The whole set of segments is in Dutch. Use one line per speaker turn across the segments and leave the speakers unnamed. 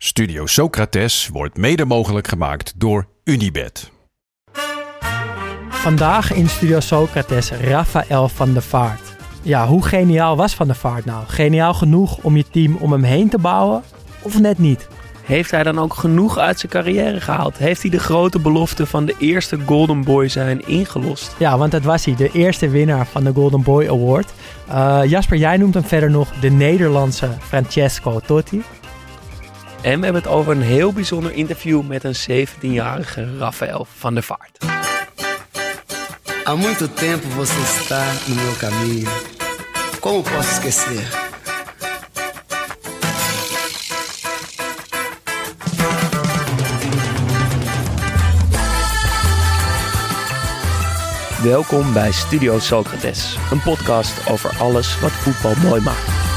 Studio Socrates wordt mede mogelijk gemaakt door Unibed.
Vandaag in Studio Socrates Rafael van der Vaart. Ja, hoe geniaal was Van der Vaart nou? Geniaal genoeg om je team om hem heen te bouwen? Of net niet?
Heeft hij dan ook genoeg uit zijn carrière gehaald? Heeft hij de grote belofte van de eerste Golden Boy zijn ingelost?
Ja, want dat was hij, de eerste winnaar van de Golden Boy Award. Uh, Jasper, jij noemt hem verder nog de Nederlandse Francesco Totti.
En we hebben het over een heel bijzonder interview met een 17-jarige Rafael van der Vaart.
Há muito tempo você está no meu caminho. Como posso esquecer?
Welkom bij Studio Socrates, een podcast over alles wat voetbal mooi maakt.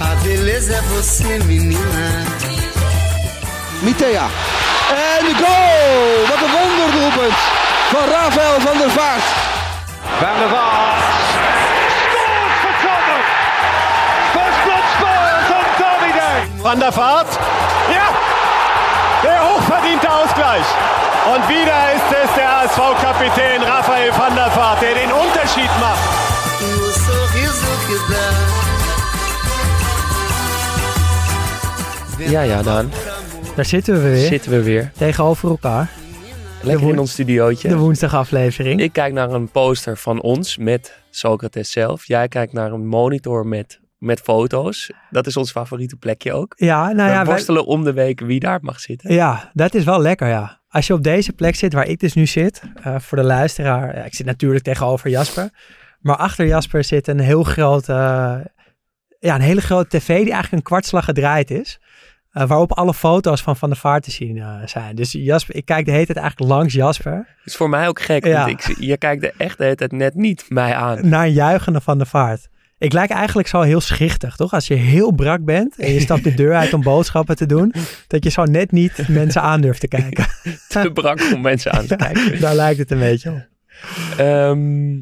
A beleza é você, menina.
Mitea. En de goal! Wat een wonderdoelpunt van Rafael van der Vaart.
Van der Vaart. Scoort blood Spurs on Derby Day. Van der Vaart. Ja. Der hochverdiente Ausgleich. Und wieder ist es der HSV-Kapitän Rafael van der Vaart, der den Unterschied macht.
Ja, ja, dan
Daar zitten we weer,
zitten we weer.
tegenover elkaar.
Lekker in ons studiootje.
De woensdagaflevering.
Ik kijk naar een poster van ons met Socrates zelf. Jij kijkt naar een monitor met, met foto's. Dat is ons favoriete plekje ook.
ja, nou
we
ja, wij-
worstelen om de week wie daar mag zitten.
ja, dat is wel lekker, ja. Als je op deze plek zit, waar ik dus nu zit, eh, voor de luisteraar, ja, ik zit natuurlijk tegenover Jasper, maar achter Jasper zit een heel grote, eh, ja, een hele grote tv die eigenlijk een kwartslag gedraaid is, eh, waarop alle foto's van Van der Vaart te zien eh, zijn. Dus Jasper, ik kijk de hele tijd eigenlijk langs Jasper,
Het is voor mij ook gek,
Ja.
want ik, je kijkt de echt de hele tijd net niet mij aan.
naar een juichende Van der Vaart. Ik lijk eigenlijk zo heel schichtig, toch? Als je heel brak bent en je stapt de deur uit om boodschappen te doen, dat je zo net niet mensen aan durft te kijken.
Te brak om mensen aan te kijken.
Daar lijkt het een beetje op.
Ehm,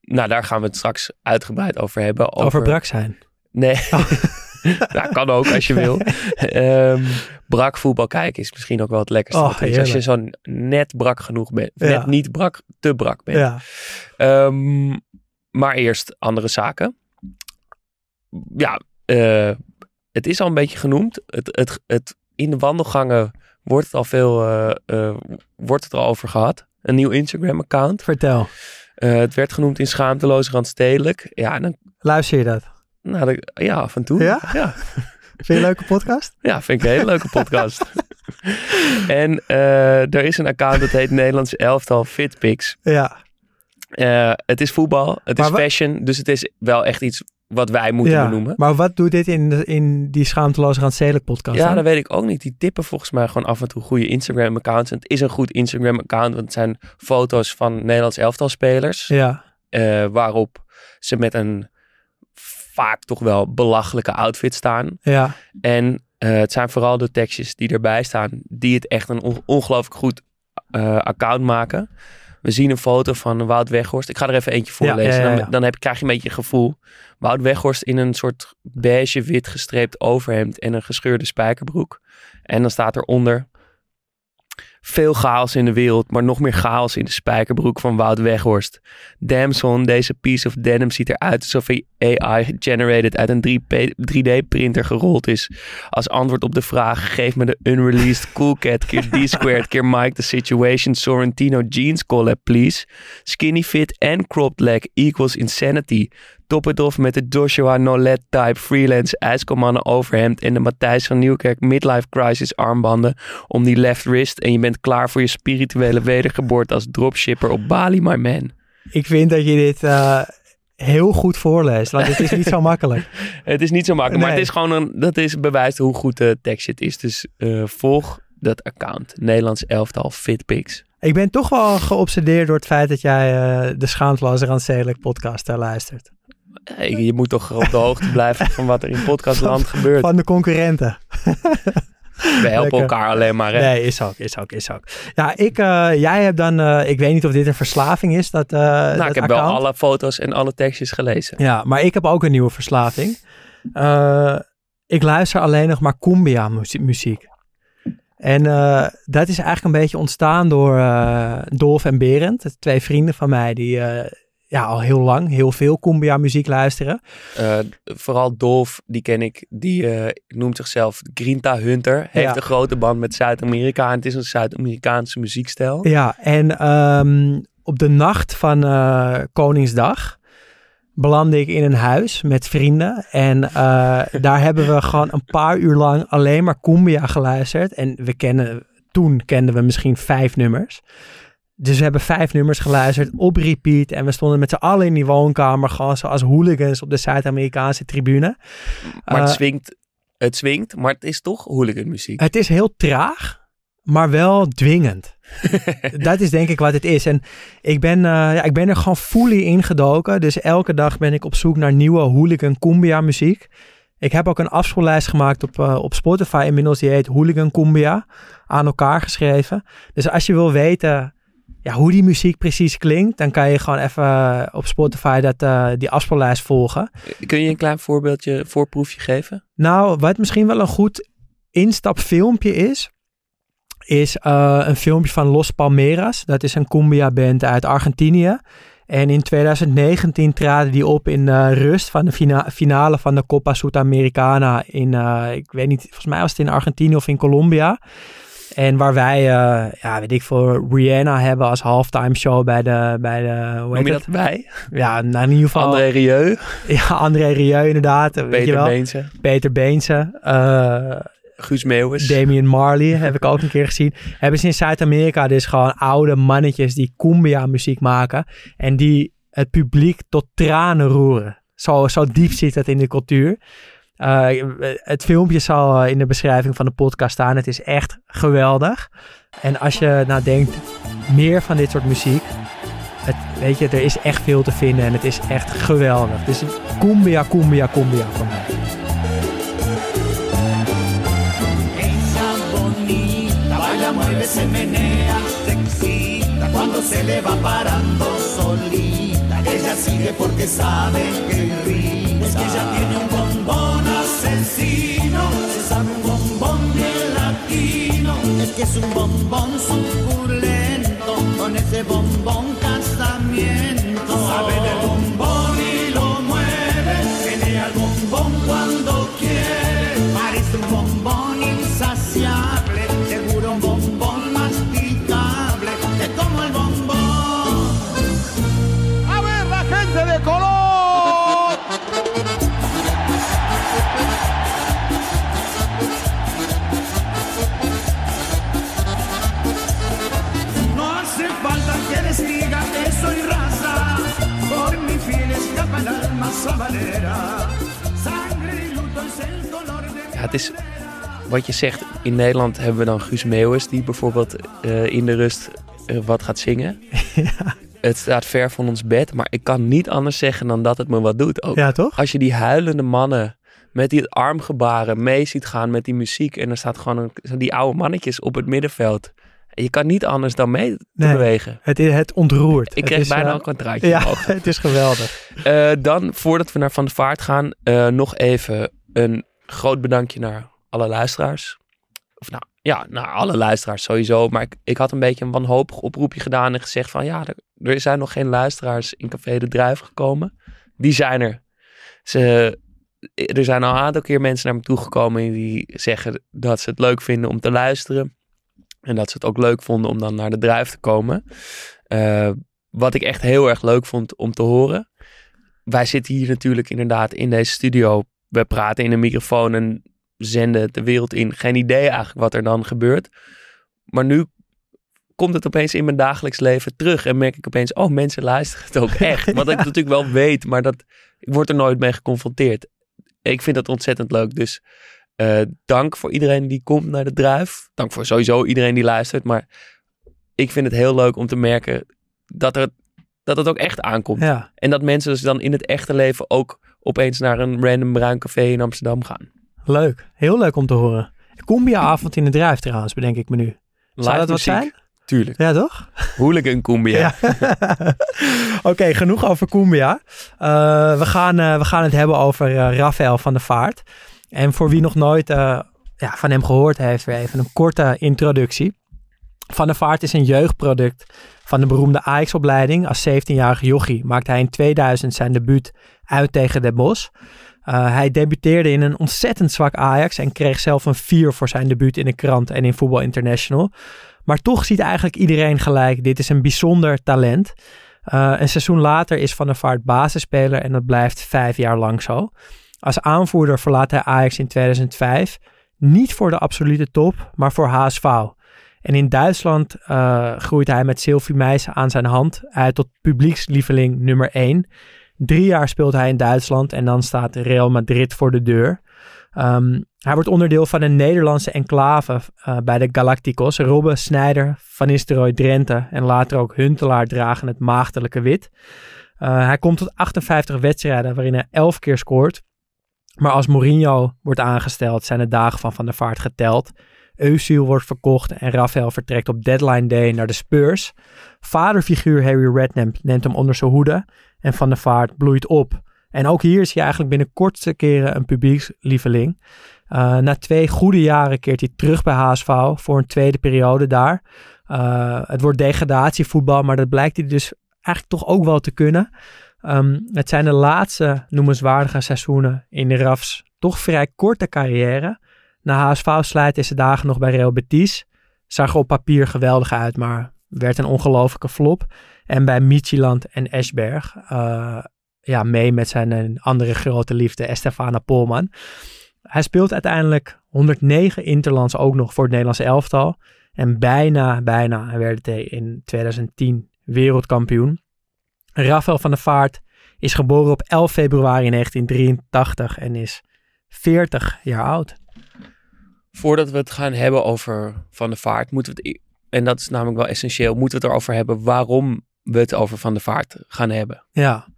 nou, daar gaan we het straks uitgebreid over hebben. Over,
Over brak zijn.
Nee. nou, kan ook als je wil. Ehm brak voetbal kijken is misschien ook wel het lekkerste.
Oh,
als je zo net brak genoeg bent.
Ja.
Net niet brak, te brak bent.
Ja.
Ehm, maar eerst andere zaken. Ja, eh, het is al een beetje genoemd. Het, het, het, in de wandelgangen wordt het al veel eh, eh, wordt het er al over gehad. Een nieuw Instagram-account.
Vertel.
Het werd genoemd in schaamteloos randstedelijk. Ja, dan,
Luister je dat?
Nou, ja, af en toe.
Ja?
Ja,
Vind je een leuke podcast?
ja vind ik een hele leuke podcast. en eh, er is een account dat heet Nederlands Elftal Fitpics.
Ja.
Eh, het is voetbal, het
Maar
is fashion, dus het is wel echt iets wat wij moeten
ja.
benoemen.
Maar wat doet dit in, de, in die schaamteloze randstedelijk podcast?
Ja, dat weet ik ook niet. Die tippen volgens mij gewoon af en toe goede Instagram-accounts. En het is een goed Instagram-account, want het zijn foto's van Nederlands elftalspelers.
ja.
eh, waarop ze met een vaak toch wel belachelijke outfit staan.
Ja.
En eh, het zijn vooral de tekstjes die erbij staan, die het echt een on- ongelooflijk goed eh, account maken. We zien een foto van Wout Weghorst. Ik ga er even eentje voorlezen.
ja, ja, ja.
Dan, dan heb, krijg je een beetje een gevoel. Wout Weghorst in een soort beige-wit gestreept overhemd en een gescheurde spijkerbroek. En dan staat eronder... Veel chaos in de wereld, maar nog meer chaos in de spijkerbroek van Wout Weghorst. Damn son, deze piece of denim ziet eruit alsof hij AI-generated uit een 3D-printer gerold is. Als antwoord op de vraag, geef me de unreleased Cool Cat keer D-squared keer Mike the Situation Sorrentino jeans collab please. Skinny fit en cropped leg equals insanity. Top it off met de Joshua Nolet type freelance ijskommannen overhemd en de Matthijs van Nieuwkerk midlife crisis armbanden om die left wrist en je bent klaar voor je spirituele wedergeboorte als dropshipper op Bali, my man.
Ik vind dat je dit... eh, heel goed voorleest. Want het is niet zo makkelijk.
Het is niet zo makkelijk, maar het is gewoon een, dat is bewijst hoe goed de tekstje is. Dus eh, volg dat account. Nederlands elftal Fitpics.
Ik ben toch wel geobsedeerd door het feit dat jij eh, de Schaamteloze Randstedelijk podcast luistert.
Hey, je moet toch op de hoogte blijven van wat er in podcastland gebeurt.
Van de concurrenten.
We helpen elkaar alleen maar. Hè?
Nee, is ook, is ook, is ook. Ja, ik, eh, jij hebt dan, eh, ik weet niet of dit een verslaving is, dat, eh
nou,
dat
ik heb
account.
wel alle foto's en alle tekstjes gelezen.
Ja, maar ik heb ook een nieuwe verslaving. Eh, ik luister alleen nog maar cumbia muzie- muziek. En eh, dat is eigenlijk een beetje ontstaan door eh, Dolf en Berend, twee vrienden van mij die eh, ja, al heel lang heel veel cumbia muziek luisteren.
Eh, vooral Dolf, die ken ik, die eh, noemt zichzelf Grinta Hunter. Heeft
Ja.
een grote band met Zuid-Amerika. En het is een Zuid-Amerikaanse muziekstijl.
Ja, en ehm, op de nacht van eh, Koningsdag belandde ik in een huis met vrienden. En daar hebben we gewoon een paar uur lang alleen maar cumbia geluisterd. En we kennen, toen kenden we misschien vijf nummers. Dus we hebben vijf nummers geluisterd op repeat. En we stonden met z'n allen in die woonkamer gewoon zoals hooligans op de Zuid-Amerikaanse tribune.
Maar het
Eh,
swingt, het swingt, maar het is toch hooliganmuziek.
Het is heel traag, maar wel dwingend. dat is denk ik wat het is. En ik ben, eh, ja, ik ben er gewoon fully ingedoken. Dus elke dag ben ik op zoek naar nieuwe hooligan cumbia muziek. Ik heb ook een afspeellijst gemaakt op, eh, op Spotify. Inmiddels die heet Hooligan Cumbia. Aan elkaar geschreven. Dus als je wil weten ja, hoe die muziek precies klinkt. Dan kan je gewoon even eh, op Spotify dat, eh, die afspeellijst volgen.
Kun je een klein voorbeeldje, voorproefje geven?
Nou, wat misschien wel een goed instapfilmpje is, is eh, een filmpje van Los Palmeras. Dat is een cumbia band uit Argentinië. En in 2019 traden die op in de rust van de fina- finale van de Copa Sudamericana in, ik weet niet, volgens mij was het in Argentinië of in Colombia. En waar wij, eh, ja, weet ik veel, Rihanna hebben als halftime show bij de, bij de, hoe
Noem je
het?
dat wij?
Ja, nou, in ieder geval.
André Rieu,
Ja, André Rieu inderdaad. weet je
Peter
wel.
Beense,
Peter Beense. eh,
Guus Meeuwis.
Damian Marley heb ik ook een keer gezien. Hebben ze in Zuid-Amerika dus gewoon oude mannetjes die cumbia muziek maken. En die het publiek tot tranen roeren. Zo, zo diep zit het in de cultuur. Eh, het filmpje zal eh, in de beschrijving van de podcast staan. Het is echt geweldig. En als je nou denkt, meer van dit soort muziek. Het, weet je, er is echt veel te vinden en het is echt geweldig. Dus cumbia, cumbia, cumbia van mij.
Ella sigue porque sabe que. Es que ella tiene un bombón asesino, se sabe un bombón bien latino. Es que es un bombón suculento, con ese bombón
het is wat je zegt. In Nederland hebben we dan Guus Meeuwis, die bijvoorbeeld eh, in de rust eh, wat gaat zingen. Het staat ver van ons bed, maar ik kan niet anders zeggen dan dat het me wat doet. Ook
Ja, toch?
als je die huilende mannen met die armgebaren mee ziet gaan met die muziek. En er staat gewoon een, die oude mannetjes op het middenveld. En je kan niet anders dan mee te
Nee.
bewegen.
Het, het ontroert.
Ik
Het
kreeg
is,
bijna
eh,
ook een traantje
Ja, het is geweldig.
Dan, voordat we naar Van de Vaart gaan, nog even een groot bedankje naar alle luisteraars. Of nou, ja, naar alle luisteraars sowieso. Maar ik, ik had een beetje een wanhopig oproepje gedaan en gezegd van... Ja, er, zijn nog geen luisteraars in Café de Druif gekomen. Die zijn er. Ze, er zijn al een aantal keer mensen naar me toegekomen die zeggen dat ze het leuk vinden om te luisteren. En dat ze het ook leuk vonden om dan naar de Druif te komen. Eh, wat ik echt heel erg leuk vond om te horen wij zitten hier natuurlijk inderdaad in deze studio. We praten in een microfoon en zenden de wereld in. Geen idee eigenlijk wat er dan gebeurt. Maar nu komt het opeens in mijn dagelijks leven terug. En merk ik opeens, oh, mensen luisteren het ook echt. Wat ik natuurlijk wel weet, maar dat, ik word er nooit mee geconfronteerd. Ik vind dat ontzettend leuk. Dus eh, dank voor iedereen die komt naar de druif. Dank voor sowieso iedereen die luistert. Maar ik vind het heel leuk om te merken dat, er, dat het ook echt aankomt.
Ja.
En dat mensen dus dan in het echte leven ook opeens naar een random bruin café in Amsterdam gaan.
Leuk. Heel leuk om te horen. Cumbia-avond in de drijf trouwens, bedenk ik me nu. Zou
Live
dat wat zijn?
Tuurlijk.
Ja, toch?
Hooligan Cumbia.
Ja. Oké, genoeg over Cumbia. Eh, we, gaan, eh, we gaan het hebben over eh Rafael van der Vaart. En voor wie nog nooit ja, van hem gehoord heeft, weer even een korte introductie. Van der Vaart is een jeugdproduct van de beroemde Ajax-opleiding. Als 17-jarige jochie maakte hij in 2000 zijn debuut uit tegen Den Bosch. Eh, hij debuteerde in een ontzettend zwak Ajax en kreeg zelf een 4 voor zijn debuut in de krant en in Voetbal International. Maar toch ziet eigenlijk iedereen gelijk, dit is een bijzonder talent. Eh, een seizoen later is Van der Vaart basisspeler en dat blijft vijf jaar lang zo. Als aanvoerder verlaat hij Ajax in 2005. Niet voor de absolute top, maar voor HSV. En in Duitsland eh, groeit hij met Sylvie Meijs aan zijn hand uit tot publiekslieveling nummer 1. Drie jaar speelt hij in Duitsland en dan staat Real Madrid voor de deur. Ehm, hij wordt onderdeel van een Nederlandse enclave eh, bij de Galacticos. Robben, Snijder, Van Nistelrooy, Drenthe en later ook Huntelaar dragen het maagdelijke wit. Eh, hij komt tot 58 wedstrijden waarin hij 11 keer scoort. Maar als Mourinho wordt aangesteld zijn de dagen van Van der Vaart geteld. Özil wordt verkocht en Rafael vertrekt op deadline day naar de Spurs. Vaderfiguur Harry Redknapp neemt hem onder zijn hoede en Van der Vaart bloeit op. En ook hier is hij eigenlijk binnen kortste keren een publiekslieveling. Uh, na twee goede jaren keert hij terug bij HSV voor een tweede periode daar. Uh, het wordt degradatievoetbal, maar dat blijkt hij dus eigenlijk toch ook wel te kunnen. Um, het zijn de laatste noemenswaardige seizoenen in de RAFs toch vrij korte carrière. Na HSV slijt deze dagen nog bij Real Betis. Zag er op papier geweldig uit, maar werd een ongelofelijke flop. En bij Midtjylland en Esberg. Uh, ja, mee met zijn andere grote liefde, Estefana Polman. Hij speelt uiteindelijk 109 interlands ook nog voor het Nederlandse elftal. En bijna, bijna werd hij in 2010 wereldkampioen. Rafael van der Vaart is geboren op 11 februari 1983 en is 40 jaar oud.
Voordat we het gaan hebben over Van der Vaart, moeten we het, en dat is namelijk wel essentieel, moeten we het erover hebben waarom we het over Van der Vaart gaan hebben.
Ja,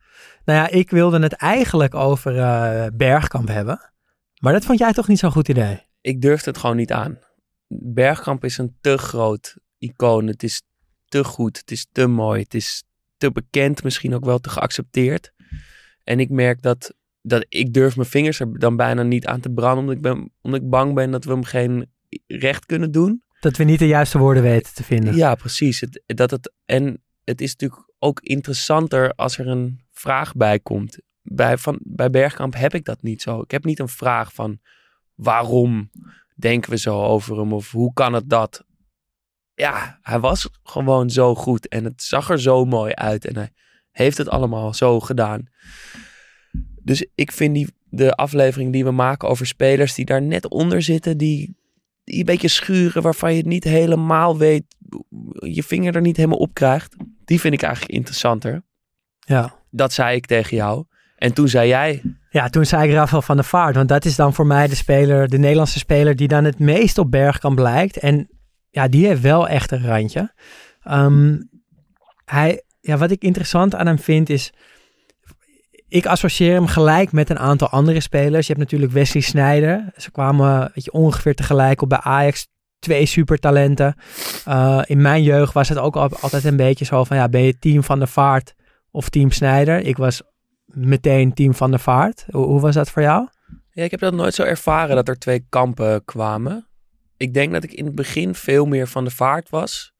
nou ja, ik wilde het eigenlijk over uh, Bergkamp hebben. Maar dat vond jij toch niet zo'n goed idee?
Ik durfde het gewoon niet aan. Bergkamp is een te groot icoon. Het is te goed. Het is te mooi. Het is te bekend. Misschien ook wel te geaccepteerd. En ik merk dat, dat ik durf mijn vingers er dan bijna niet aan te branden. Omdat ik, ben, omdat ik bang ben dat we hem geen recht kunnen doen.
Dat we niet de juiste woorden weten te vinden.
Ja, precies. Het, dat het, en het is natuurlijk ook interessanter als er een vraag bij komt. Bij, van, bij Bergkamp heb ik dat niet zo. Ik heb niet een vraag van waarom denken we zo over hem of hoe kan het dat? Ja, hij was gewoon zo goed en het zag er zo mooi uit en hij heeft het allemaal zo gedaan. Dus ik vind die, de aflevering die we maken over spelers die daar net onder zitten, die, die een beetje schuren, waarvan je het niet helemaal weet, je vinger er niet helemaal op krijgt, die vind ik eigenlijk interessanter.
Ja.
Dat zei ik tegen jou. En toen zei jij.
Ja, toen zei ik Rafael van der Vaart. Want dat is dan voor mij de speler, de Nederlandse speler die dan het meest op Bergkamp lijkt. En ja, die heeft wel echt een randje. Um, hij, ja, wat ik interessant aan hem vind is. Ik associeer hem gelijk met een aantal andere spelers. Je hebt natuurlijk Wesley Sneijder. Ze kwamen weet je, ongeveer tegelijk op bij Ajax. Twee supertalenten. Uh, in mijn jeugd was het ook altijd een beetje zo van... Ja, ben je team van de Vaart of team Snijder? Ik was meteen team van de Vaart. Hoe, hoe, was dat voor jou?
Ja, ik heb dat nooit zo ervaren dat er twee kampen kwamen. Ik denk dat ik in het begin veel meer van de Vaart was.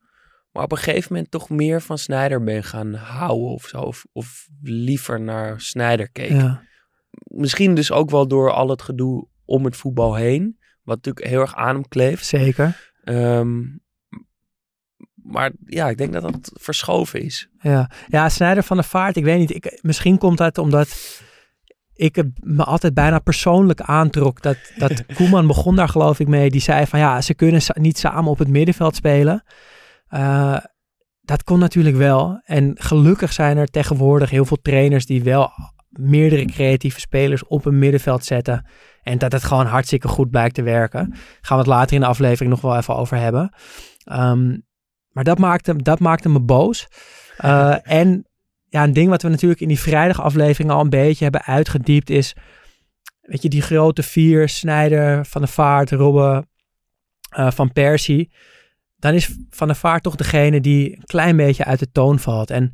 Maar op een gegeven moment toch meer van Snijder ben gaan houden of zo. Of, of liever naar Snijder keek.
Ja.
Misschien dus ook wel door al het gedoe om het voetbal heen. Wat natuurlijk heel erg aan hem kleeft.
Zeker.
Um, maar ja, ik denk dat dat verschoven is.
Ja, ja Snijder van de Vaart, ik weet niet. Ik, misschien komt dat omdat ik me altijd bijna persoonlijk aantrok. Dat, dat Koeman begon daar geloof ik mee. Die zei van ja, ze kunnen niet samen op het middenveld spelen. Eh, dat kon natuurlijk wel. En gelukkig zijn er tegenwoordig heel veel trainers die wel meerdere creatieve spelers op een middenveld zetten. En dat het gewoon hartstikke goed blijkt te werken. Gaan we het later in de aflevering nog wel even over hebben. Ehm, maar dat maakte, dat maakte me boos. Uh, en ja, een ding wat we natuurlijk in die vrijdagaflevering al een beetje hebben uitgediept is... Weet je, die grote vier, Snijder, Van der Vaart, Robben, uh, Van Persie dan is Van der Vaart toch degene die een klein beetje uit de toon valt. En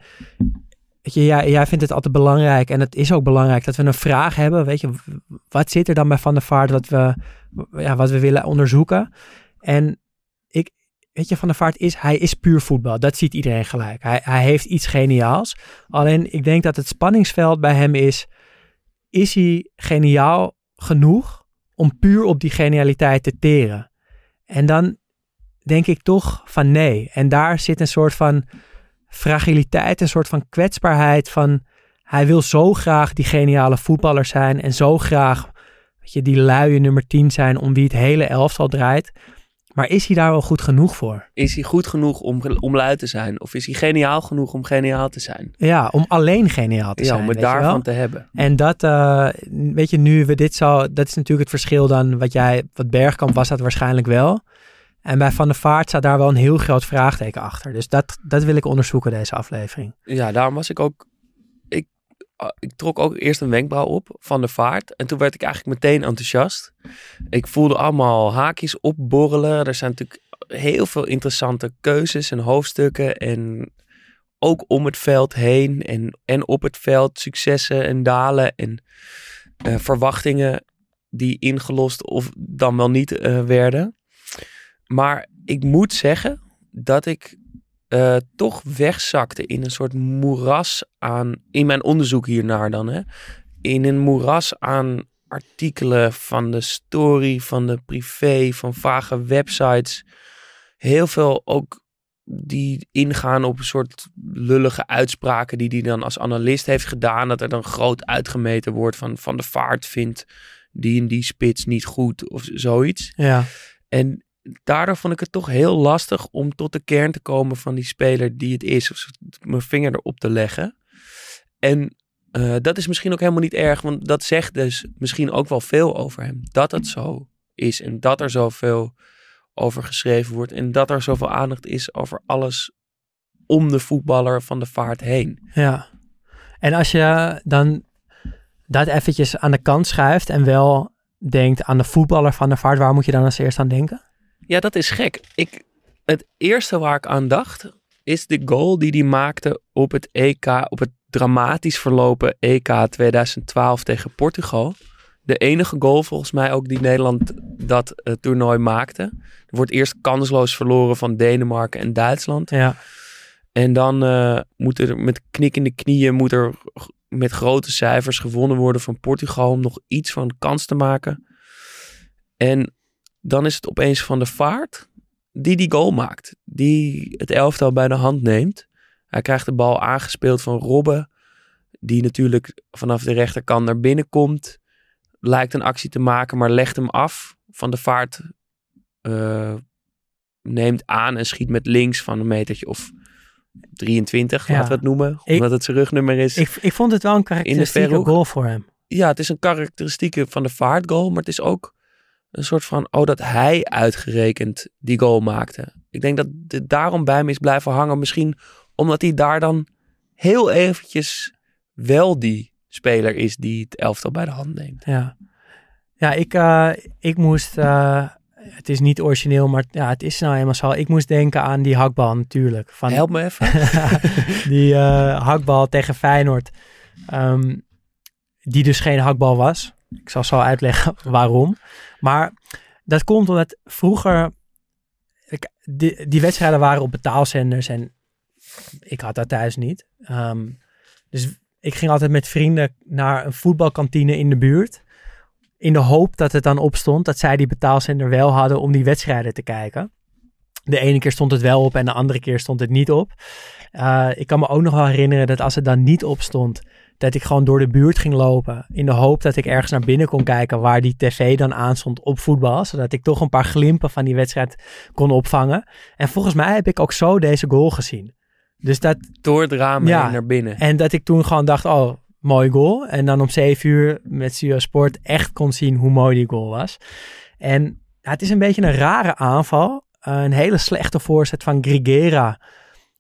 weet je, jij, jij vindt het altijd belangrijk en het is ook belangrijk dat we een vraag hebben. Weet je, wat zit er dan bij Van der Vaart wat we, ja, wat we willen onderzoeken? En ik, weet je, Van der Vaart is, hij is puur voetbal. Dat ziet iedereen gelijk. Hij, hij heeft iets geniaals. Alleen ik denk dat het spanningsveld bij hem is, is hij geniaal genoeg om puur op die genialiteit te teren? En dan denk ik toch van nee. En daar zit een soort van fragiliteit, een soort van kwetsbaarheid van hij wil zo graag die geniale voetballer zijn en zo graag weet je, die luie nummer 10 zijn om wie het hele elftal draait. Maar is hij daar wel goed genoeg voor?
Is hij goed genoeg om, om lui te zijn? Of is hij geniaal genoeg om geniaal te zijn?
Ja, om alleen geniaal te
ja,
zijn.
om het daarvan te hebben.
En dat, uh, weet je, nu we dit zo, dat is natuurlijk het verschil dan wat jij, wat Bergkamp was dat waarschijnlijk wel. En bij Van der Vaart staat daar wel een heel groot vraagteken achter. Dus dat, dat wil ik onderzoeken, deze aflevering.
Ja, daarom was ik ook... Ik, ah, ik trok ook eerst een wenkbrauw op van de vaart. En toen werd ik eigenlijk meteen enthousiast. Ik voelde allemaal haakjes opborrelen. Er zijn natuurlijk heel veel interessante keuzes en hoofdstukken. En ook om het veld heen en, en op het veld successen en dalen. En uh, verwachtingen die ingelost of dan wel niet uh, werden. Maar ik moet zeggen dat ik uh, toch wegzakte in een soort moeras aan, in mijn onderzoek hiernaar dan, hè, in een moeras aan artikelen van de story, van de privé, van vage websites. Heel veel ook die ingaan op een soort lullige uitspraken die hij dan als analist heeft gedaan. Dat er dan groot uitgemeten wordt van Van de Vaart vindt die en die spits niet goed of zoiets.
Ja.
En daardoor vond ik het toch heel lastig om tot de kern te komen van die speler die het is. Of mijn vinger erop te leggen. En uh, dat is misschien ook helemaal niet erg, want dat zegt dus misschien ook wel veel over hem. Dat het zo is en dat er zoveel over geschreven wordt en dat er zoveel aandacht is over alles om de voetballer van de vaart heen.
Ja, en als je dan dat eventjes aan de kant schuift en wel denkt aan de voetballer van de vaart, waar moet je dan als eerst aan denken?
Ja, dat is gek. Ik, het eerste waar ik aan dacht is de goal die hij maakte op het EK, op het dramatisch verlopen EK 2012 tegen Portugal. De enige goal volgens mij ook die Nederland dat uh, toernooi maakte. Er wordt eerst kansloos verloren van Denemarken en Duitsland.
Ja.
En dan uh, moet er met knikkende knieën moet er met grote cijfers gewonnen worden van Portugal om nog iets van kans te maken. En dan is het opeens van de vaart die die goal maakt. Die het elftal bij de hand neemt. Hij krijgt de bal aangespeeld van Robben. Die natuurlijk vanaf de rechterkant naar binnen komt. Lijkt een actie te maken, maar legt hem af. Van de vaart uh, neemt aan en schiet met links van een metertje of 23, ja. laten we het noemen. Ik, omdat het zijn rugnummer is.
Ik, ik vond het wel een karakteristieke goal voor hem.
Ja, het is een karakteristieke van de vaart goal, maar het is ook een soort van, oh, dat hij uitgerekend die goal maakte. Ik denk dat het daarom bij me is blijven hangen. Misschien omdat hij daar dan heel eventjes wel die speler is die het elftal bij de hand neemt.
Ja, ja ik, uh, ik moest, uh, het is niet origineel, maar ja, het is nou eenmaal zo. Ik moest denken aan die hakbal natuurlijk. Van,
Help me even.
die uh, hakbal tegen Feyenoord. Um, die dus geen hakbal was. Ik zal zo uitleggen waarom. Maar dat komt omdat vroeger die, die wedstrijden waren op betaalzenders en ik had dat thuis niet. Um, dus ik ging altijd met vrienden naar een voetbalkantine in de buurt. In de hoop dat het dan opstond dat zij die betaalzender wel hadden om die wedstrijden te kijken. De ene keer stond het wel op en de andere keer stond het niet op. Uh, ik kan me ook nog wel herinneren dat als het dan niet op stond, dat ik gewoon door de buurt ging lopen. In de hoop dat ik ergens naar binnen kon kijken waar die tv dan aanstond op voetbal. Zodat ik toch een paar glimpen van die wedstrijd kon opvangen. En volgens mij heb ik ook zo deze goal gezien. Dus dat,
Door het raam
Ja.
naar binnen.
en dat ik toen gewoon dacht, oh, mooi goal. En dan om zeven uur met Studio Sport echt kon zien hoe mooi die goal was. En ja, het is een beetje een rare aanval. Eh, een hele slechte voorzet van Grigera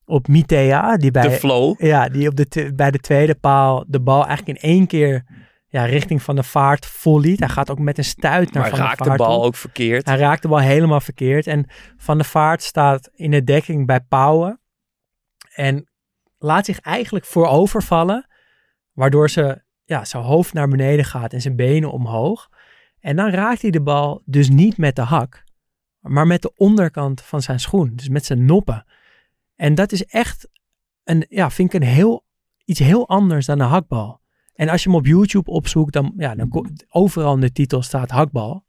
op Mitea. Die bij,
De flow.
ja, die op de bij de tweede paal de bal eigenlijk in één keer ja, richting Van de Vaart volliet. Hij gaat ook met een stuit naar
Maar
Van de
raakt de
Vaart
bal
toe.
ook verkeerd.
Hij raakt de bal helemaal verkeerd. En Van der Vaart staat in de dekking bij Pauwen. En laat zich eigenlijk voorovervallen. Waardoor ze, ja, zijn hoofd naar beneden gaat en zijn benen omhoog. En dan raakt hij de bal dus niet met de hak. Maar met de onderkant van zijn schoen. Dus met zijn noppen. En dat is echt, een, ja, vind ik een heel, iets heel anders dan een hakbal. En als je hem op YouTube opzoekt, dan, ja, dan overal in de titel staat hakbal.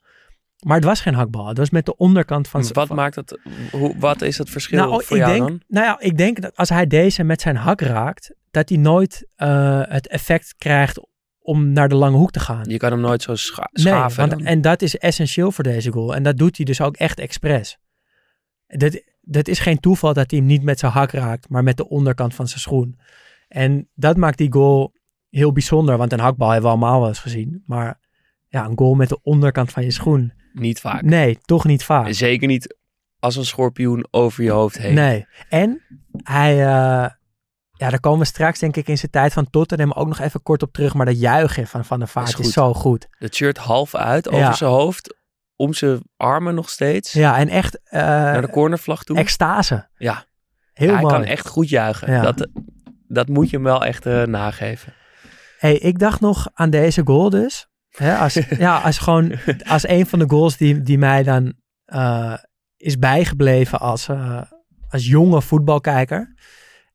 Maar het was geen hakbal. Het was met de onderkant van...
wat
van-
maakt het, hoe, wat is het verschil
nou,
voor
ik
jou
denk,
dan?
Nou ja, ik denk dat als hij deze met zijn hak raakt, dat hij nooit eh, het effect krijgt om naar de lange hoek te gaan.
Je kan hem nooit zo scha
nee,
schaven.
want, en dat is essentieel voor deze goal. En dat doet hij dus ook echt expres. Dat, dat is geen toeval dat hij hem niet met zijn hak raakt, maar met de onderkant van zijn schoen. En dat maakt die goal heel bijzonder, want een hakbal hebben we allemaal wel eens gezien. Maar ja, een goal met de onderkant van je schoen.
Niet vaak.
Nee, toch niet vaak.
Zeker niet als een schorpioen over je hoofd heen.
Nee. En hij, eh, ja, daar komen we straks denk ik in zijn tijd van Tottenham ook nog even kort op terug. Maar dat juichen van Van der Vaart
Is
zo goed.
Het shirt half uit over
Ja.
zijn hoofd. Om zijn armen nog steeds.
Ja, en echt eh,
Naar de cornervlag toe.
extase.
Ja.
Heel
Ja, hij
mooi.
kan echt goed juichen.
Ja.
Dat, dat moet je hem wel echt eh, nageven.
Hey, ik dacht nog aan deze goal dus. Hè, als, ja, als gewoon als een van de goals die, die mij dan eh, is bijgebleven als, als jonge voetbalkijker.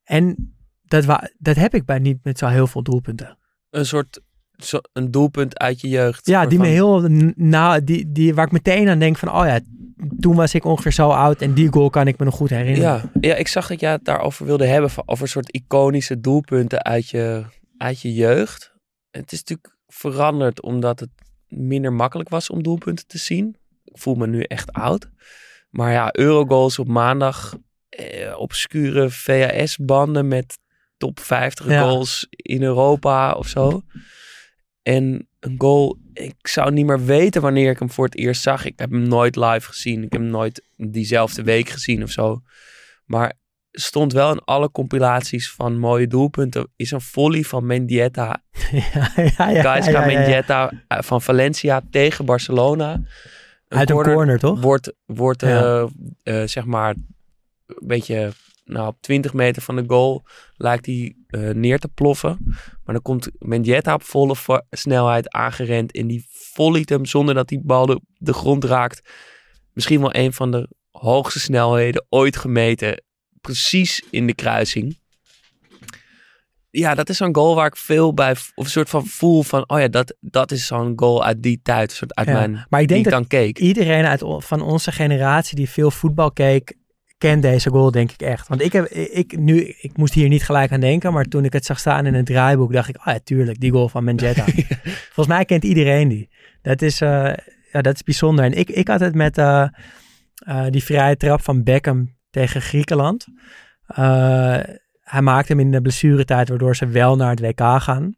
En dat, dat heb ik bij niet met zo heel veel doelpunten.
Een soort zo, een doelpunt uit je jeugd.
Ja, die me heel n- na, die, die, waar ik meteen aan denk van, oh ja, toen was ik ongeveer zo oud en die goal kan ik me nog goed herinneren.
Ja, ja, ik zag dat jij het daarover wilde hebben. van- Over een soort iconische doelpunten uit je, uit je jeugd. Het is natuurlijk veranderd omdat het minder makkelijk was om doelpunten te zien. Ik voel me nu echt oud. Maar ja, Eurogoals op maandag. Eh, obscure VHS-banden met top 50
Ja.
goals in Europa of zo. En een goal, ik zou niet meer weten wanneer ik hem voor het eerst zag. Ik heb hem nooit live gezien. Ik heb hem nooit diezelfde week gezien of zo. Maar stond wel in alle compilaties van mooie doelpunten. Is een volley van Mendieta.
ja, ja, ja,
Gaisca
ja.
Mendieta eh, van Valencia tegen Barcelona.
Uit een corner, toch?
Wordt, wordt eh, eh, zeg maar een beetje nou, op 20 meter van de goal lijkt hij neer te ploffen. Maar dan komt Mendieta op volle snelheid aangerend en die volleyt hem zonder dat die bal de, de grond raakt. Misschien wel een van de hoogste snelheden ooit gemeten. Precies in de kruising. Ja, dat is zo'n goal waar ik veel bij, of een soort van voel van, oh ja, dat, dat is zo'n goal uit die tijd, een soort uit
Ja,
mijn,
maar ik denk
die ik
dat
dan keek.
Iedereen uit, van onze generatie die veel voetbal keek, kent deze goal denk ik echt. Want ik, heb, ik, nu, ik moest hier niet gelijk aan denken, maar toen ik het zag staan in het draaiboek, dacht ik, oh ja, tuurlijk, die goal van Mendieta. Volgens mij kent iedereen die. Dat is, eh, ja, dat is bijzonder. En ik, ik had het met eh, eh, die vrije trap van Beckham tegen Griekenland. Hij maakte hem in de blessuretijd, waardoor ze wel naar het WK gaan.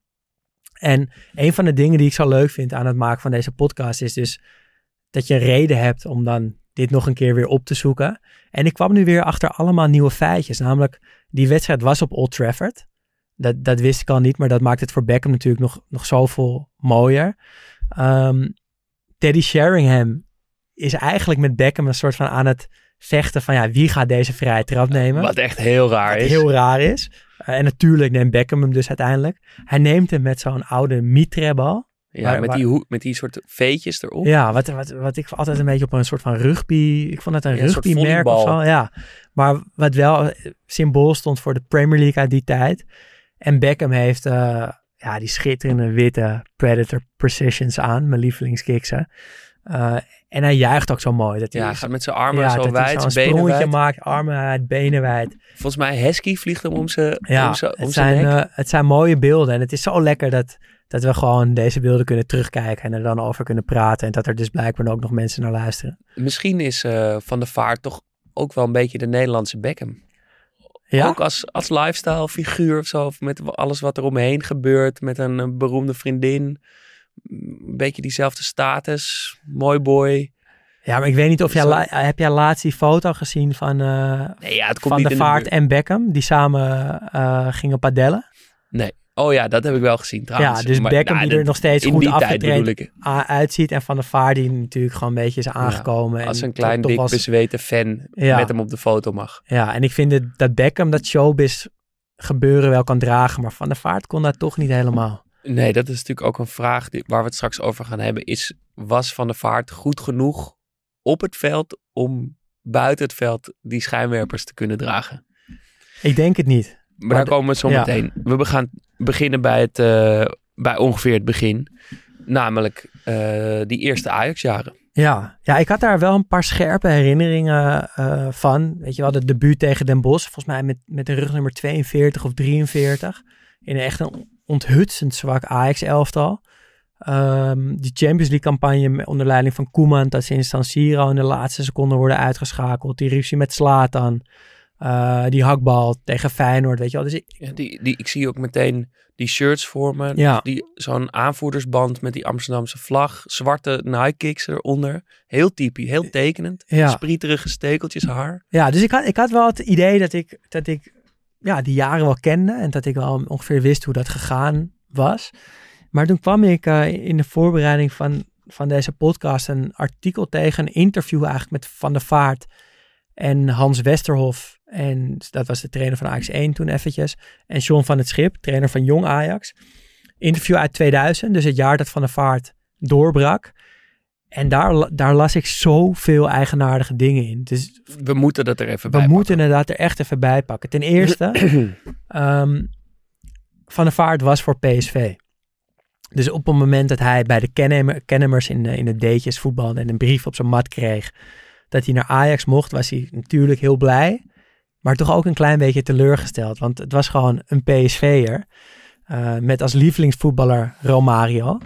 En een van de dingen die ik zo leuk vind aan het maken van deze podcast is dus dat je een reden hebt om dan dit nog een keer weer op te zoeken. En ik kwam nu weer achter allemaal nieuwe feitjes. Namelijk, die wedstrijd was op Old Trafford. Dat, dat wist ik al niet, maar dat maakt het voor Beckham natuurlijk nog, nog zoveel mooier. Ehm, Teddy Sheringham is eigenlijk met Beckham een soort van aan het vechten van ja, wie gaat deze vrije trap nemen?
Wat echt heel raar is.
heel raar is. Uh, en natuurlijk neemt Beckham hem dus uiteindelijk. Hij neemt hem met zo'n oude mitrebal.
Ja, met, die met die soort veetjes erop.
Ja, wat, wat, wat ik altijd een beetje op een soort van rugby... Ik vond het een
Ja,
rugbymerk of zo. Ja. Maar wat wel eh, symbool stond voor de Premier League uit die tijd. En Beckham heeft eh, ja, die schitterende witte Predator Precisions aan. Mijn lievelingskiksen. Eh, en hij juicht ook zo mooi. Dat hij,
Ja, hij gaat met zijn armen
ja,
zo
dat hij
wijd, benen wijd.
maakt, armen wijd, benen wijd.
Volgens mij Hesky vliegt hem om zijn
Ja,
om zijn, om
het,
zijn nek.
het zijn mooie beelden. En het is zo lekker dat, dat we gewoon deze beelden kunnen terugkijken en er dan over kunnen praten. En dat er dus blijkbaar ook nog mensen naar luisteren.
Misschien is eh, Van der Vaart toch ook wel een beetje de Nederlandse Beckham.
Ja?
Ook als, als lifestyle figuur of zo. Of met alles wat er omheen gebeurt. Met een, beroemde vriendin. Een beetje diezelfde status. Mooi boy.
Ja, maar ik weet niet of jij... La- heb jij laatst die foto gezien van,
Nee, ja, het komt
van
niet
de Vaart
de
en Beckham? Die samen eh, gingen padellen.
Nee. Oh ja, dat heb ik wel gezien trouwens.
ja, dus
Maar,
Beckham
nou,
die er nog steeds goed afgetraind uitziet. En Van de Vaart die natuurlijk gewoon een beetje is aangekomen.
Als
en
een klein, dik,
was-
bezweten fan
Ja.
met hem op de foto mag.
Ja, en ik vind het, dat Beckham dat showbiz gebeuren wel kan dragen. Maar Van der Vaart kon dat toch niet helemaal.
Nee, dat is natuurlijk ook een vraag die, waar we het straks over gaan hebben. Is, was Van der Vaart goed genoeg op het veld om buiten het veld die schijnwerpers te kunnen dragen?
Ik denk het niet.
Maar,
Maar
daar komen we zo
ja.
meteen. We gaan beginnen bij, het, eh, bij ongeveer het begin. Namelijk eh, die eerste Ajax-jaren.
Ja. ja, ik had daar wel een paar scherpe herinneringen eh, van. Weet je wel, de debuut tegen Den Bosch. Volgens mij met, met de rugnummer 42 of 43. In echt een onthutsend zwak Ajax-elftal. Ehm, die Champions League campagne onder leiding van Koeman. Dat ze in San Siro in de laatste seconde worden uitgeschakeld. Die ruzie met Slatan. Eh, die hakbal tegen Feyenoord, weet je wel. Dus ik,
Ja, die, die, ik zie ook meteen die shirts voor me.
Ja.
Die, zo'n aanvoerdersband met die Amsterdamse vlag. Zwarte Nike kicks eronder. Heel typisch, heel tekenend.
Ja.
Sprieterige stekeltjes haar.
Ja, dus ik had, ik had wel het idee dat ik, dat ik ja, die jaren wel kende en dat ik wel ongeveer wist hoe dat gegaan was. Maar toen kwam ik eh, in de voorbereiding van, van deze podcast een artikel tegen, een interview eigenlijk met Van der Vaart en Hans Westerhof. En dat was de trainer van Ajax 1 toen eventjes. En John van het Schip, trainer van Jong Ajax. Interview uit 2000, dus het jaar dat Van der Vaart doorbrak. En daar, daar las ik zoveel eigenaardige dingen in. Dus
We moeten dat er even
we
bij
moeten inderdaad er echt even bij pakken. Ten eerste, ehm, Van der Vaart was voor PSV. Dus op het moment dat hij bij de Kennemer, Kennemers in, de- in het D'tjes voetbalde en een brief op zijn mat kreeg dat hij naar Ajax mocht, was hij natuurlijk heel blij. Maar toch ook een klein beetje teleurgesteld. Want het was gewoon een PSV'er. eh met als lievelingsvoetballer Romario.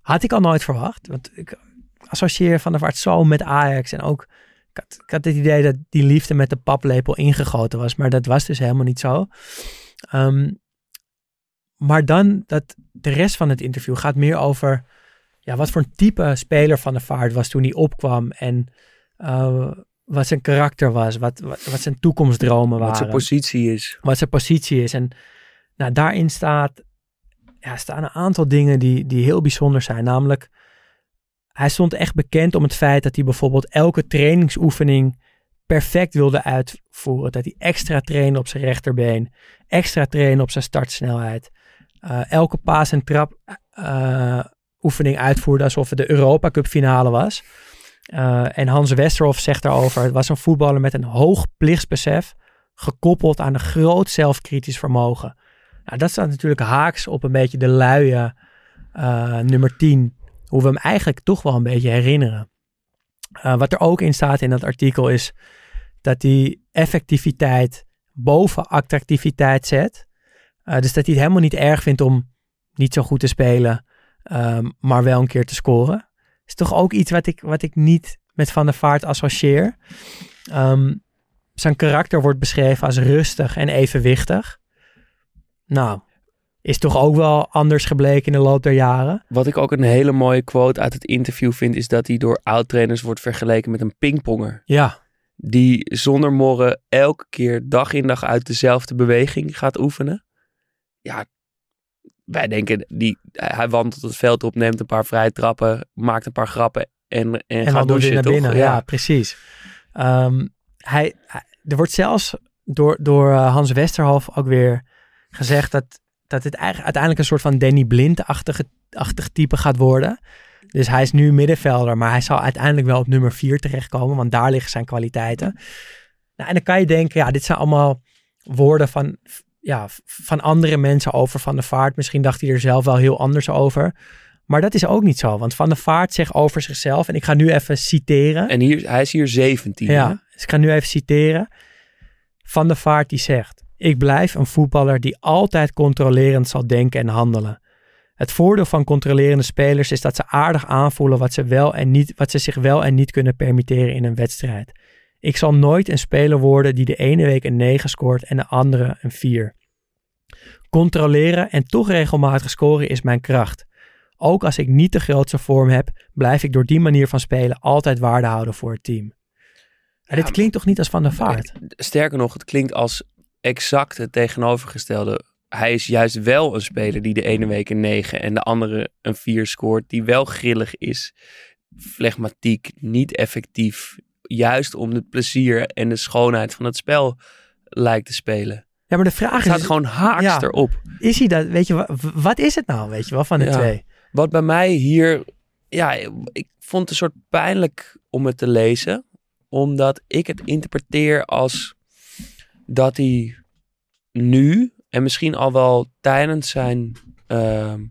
Had ik al nooit verwacht. Want ik associeer Van der Vaart zo met Ajax. En ook ik had, ik het idee dat die liefde met de paplepel ingegoten was, maar dat was dus helemaal niet zo. Ehm, maar dan dat de rest van het interview gaat meer over ja, wat voor een type speler van de vaart was toen hij opkwam en eh, wat zijn karakter was, wat, wat, wat zijn toekomstdromen
Wat
waren,
zijn positie is.
wat zijn positie is. En nou, daarin staat, ja, staan een aantal dingen die, die heel bijzonder zijn. Namelijk, hij stond echt bekend om het feit dat hij bijvoorbeeld elke trainingsoefening perfect wilde uitvoeren. Dat hij extra trainde op zijn rechterbeen, extra trainde op zijn startsnelheid. Eh, elke paas en trap eh, oefening uitvoerde alsof het de Europa Cup finale was. Eh, en Hans Westerhof zegt daarover, het was een voetballer met een hoog plichtsbesef, gekoppeld aan een groot zelfkritisch vermogen. Nou, dat staat natuurlijk haaks op een beetje de luie eh, nummer 10, hoe we hem eigenlijk toch wel een beetje herinneren. Eh, wat er ook in staat in dat artikel is dat hij effectiviteit boven attractiviteit zet. Dus dat hij het helemaal niet erg vindt om niet zo goed te spelen, ehm, maar wel een keer te scoren. Is toch ook iets wat ik, wat ik niet met Van der Vaart associeer. Ehm, zijn karakter wordt beschreven als rustig en evenwichtig. Nou, is toch ook wel anders gebleken in de loop der jaren.
Wat ik ook een hele mooie quote uit het interview vind, is dat hij door oud-trainers wordt vergeleken met een pingponger.
Ja,
Die zonder morren elke keer dag in dag uit dezelfde beweging gaat oefenen. Ja, wij denken, die, hij wandelt het veld op, neemt een paar vrije trappen, maakt een paar grappen en, en,
en
gaat douchen,
naar
toch?
binnen. Ja, precies. Ehm, hij, er wordt zelfs door, door eh, Hans Westerhof ook weer gezegd dat, dat het eigenlijk uiteindelijk een soort van Danny Blind-achtige achtig type gaat worden. Dus hij is nu middenvelder, maar hij zal uiteindelijk wel op nummer 4 terechtkomen, want daar liggen zijn kwaliteiten. Nou, en dan kan je denken, ja, dit zijn allemaal woorden van, ja, van andere mensen over Van de Vaart. Misschien dacht hij er zelf wel heel anders over. Maar dat is ook niet zo, want Van der Vaart zegt over zichzelf, en ik ga nu even citeren.
En hier, hij is hier 17. hè?
Ja, dus ik ga nu even citeren. Van der Vaart die zegt: Ik blijf een voetballer die altijd controlerend zal denken en handelen. Het voordeel van controlerende spelers is dat ze aardig aanvoelen wat ze, wel en niet, wat ze zich wel en niet kunnen permitteren in een wedstrijd. Ik zal nooit een speler worden die de ene week een 9 scoort en de andere een 4. Controleren en toch regelmatig scoren is mijn kracht. Ook als ik niet de grootste vorm heb, blijf ik door die manier van spelen altijd waarde houden voor het team. Ja, dit klinkt toch niet als Van der Vaart?
Sterker nog, het klinkt als exact het tegenovergestelde. Hij is juist wel een speler die de ene week een 9 en de andere een 4 scoort. Die wel grillig is, flegmatiek, niet effectief. Juist om het plezier en de schoonheid van het spel lijkt te spelen.
Ja, maar de vraag
Het
is,
staat gewoon haaks
ja.
erop.
is hij dat, weet je, wa- w- wat is het nou, weet je wel, van de
Ja.
twee?
Wat bij mij hier, ja, ik vond het een soort pijnlijk om het te lezen. Omdat ik het interpreteer als dat hij nu en misschien al wel tijdens zijn ehm,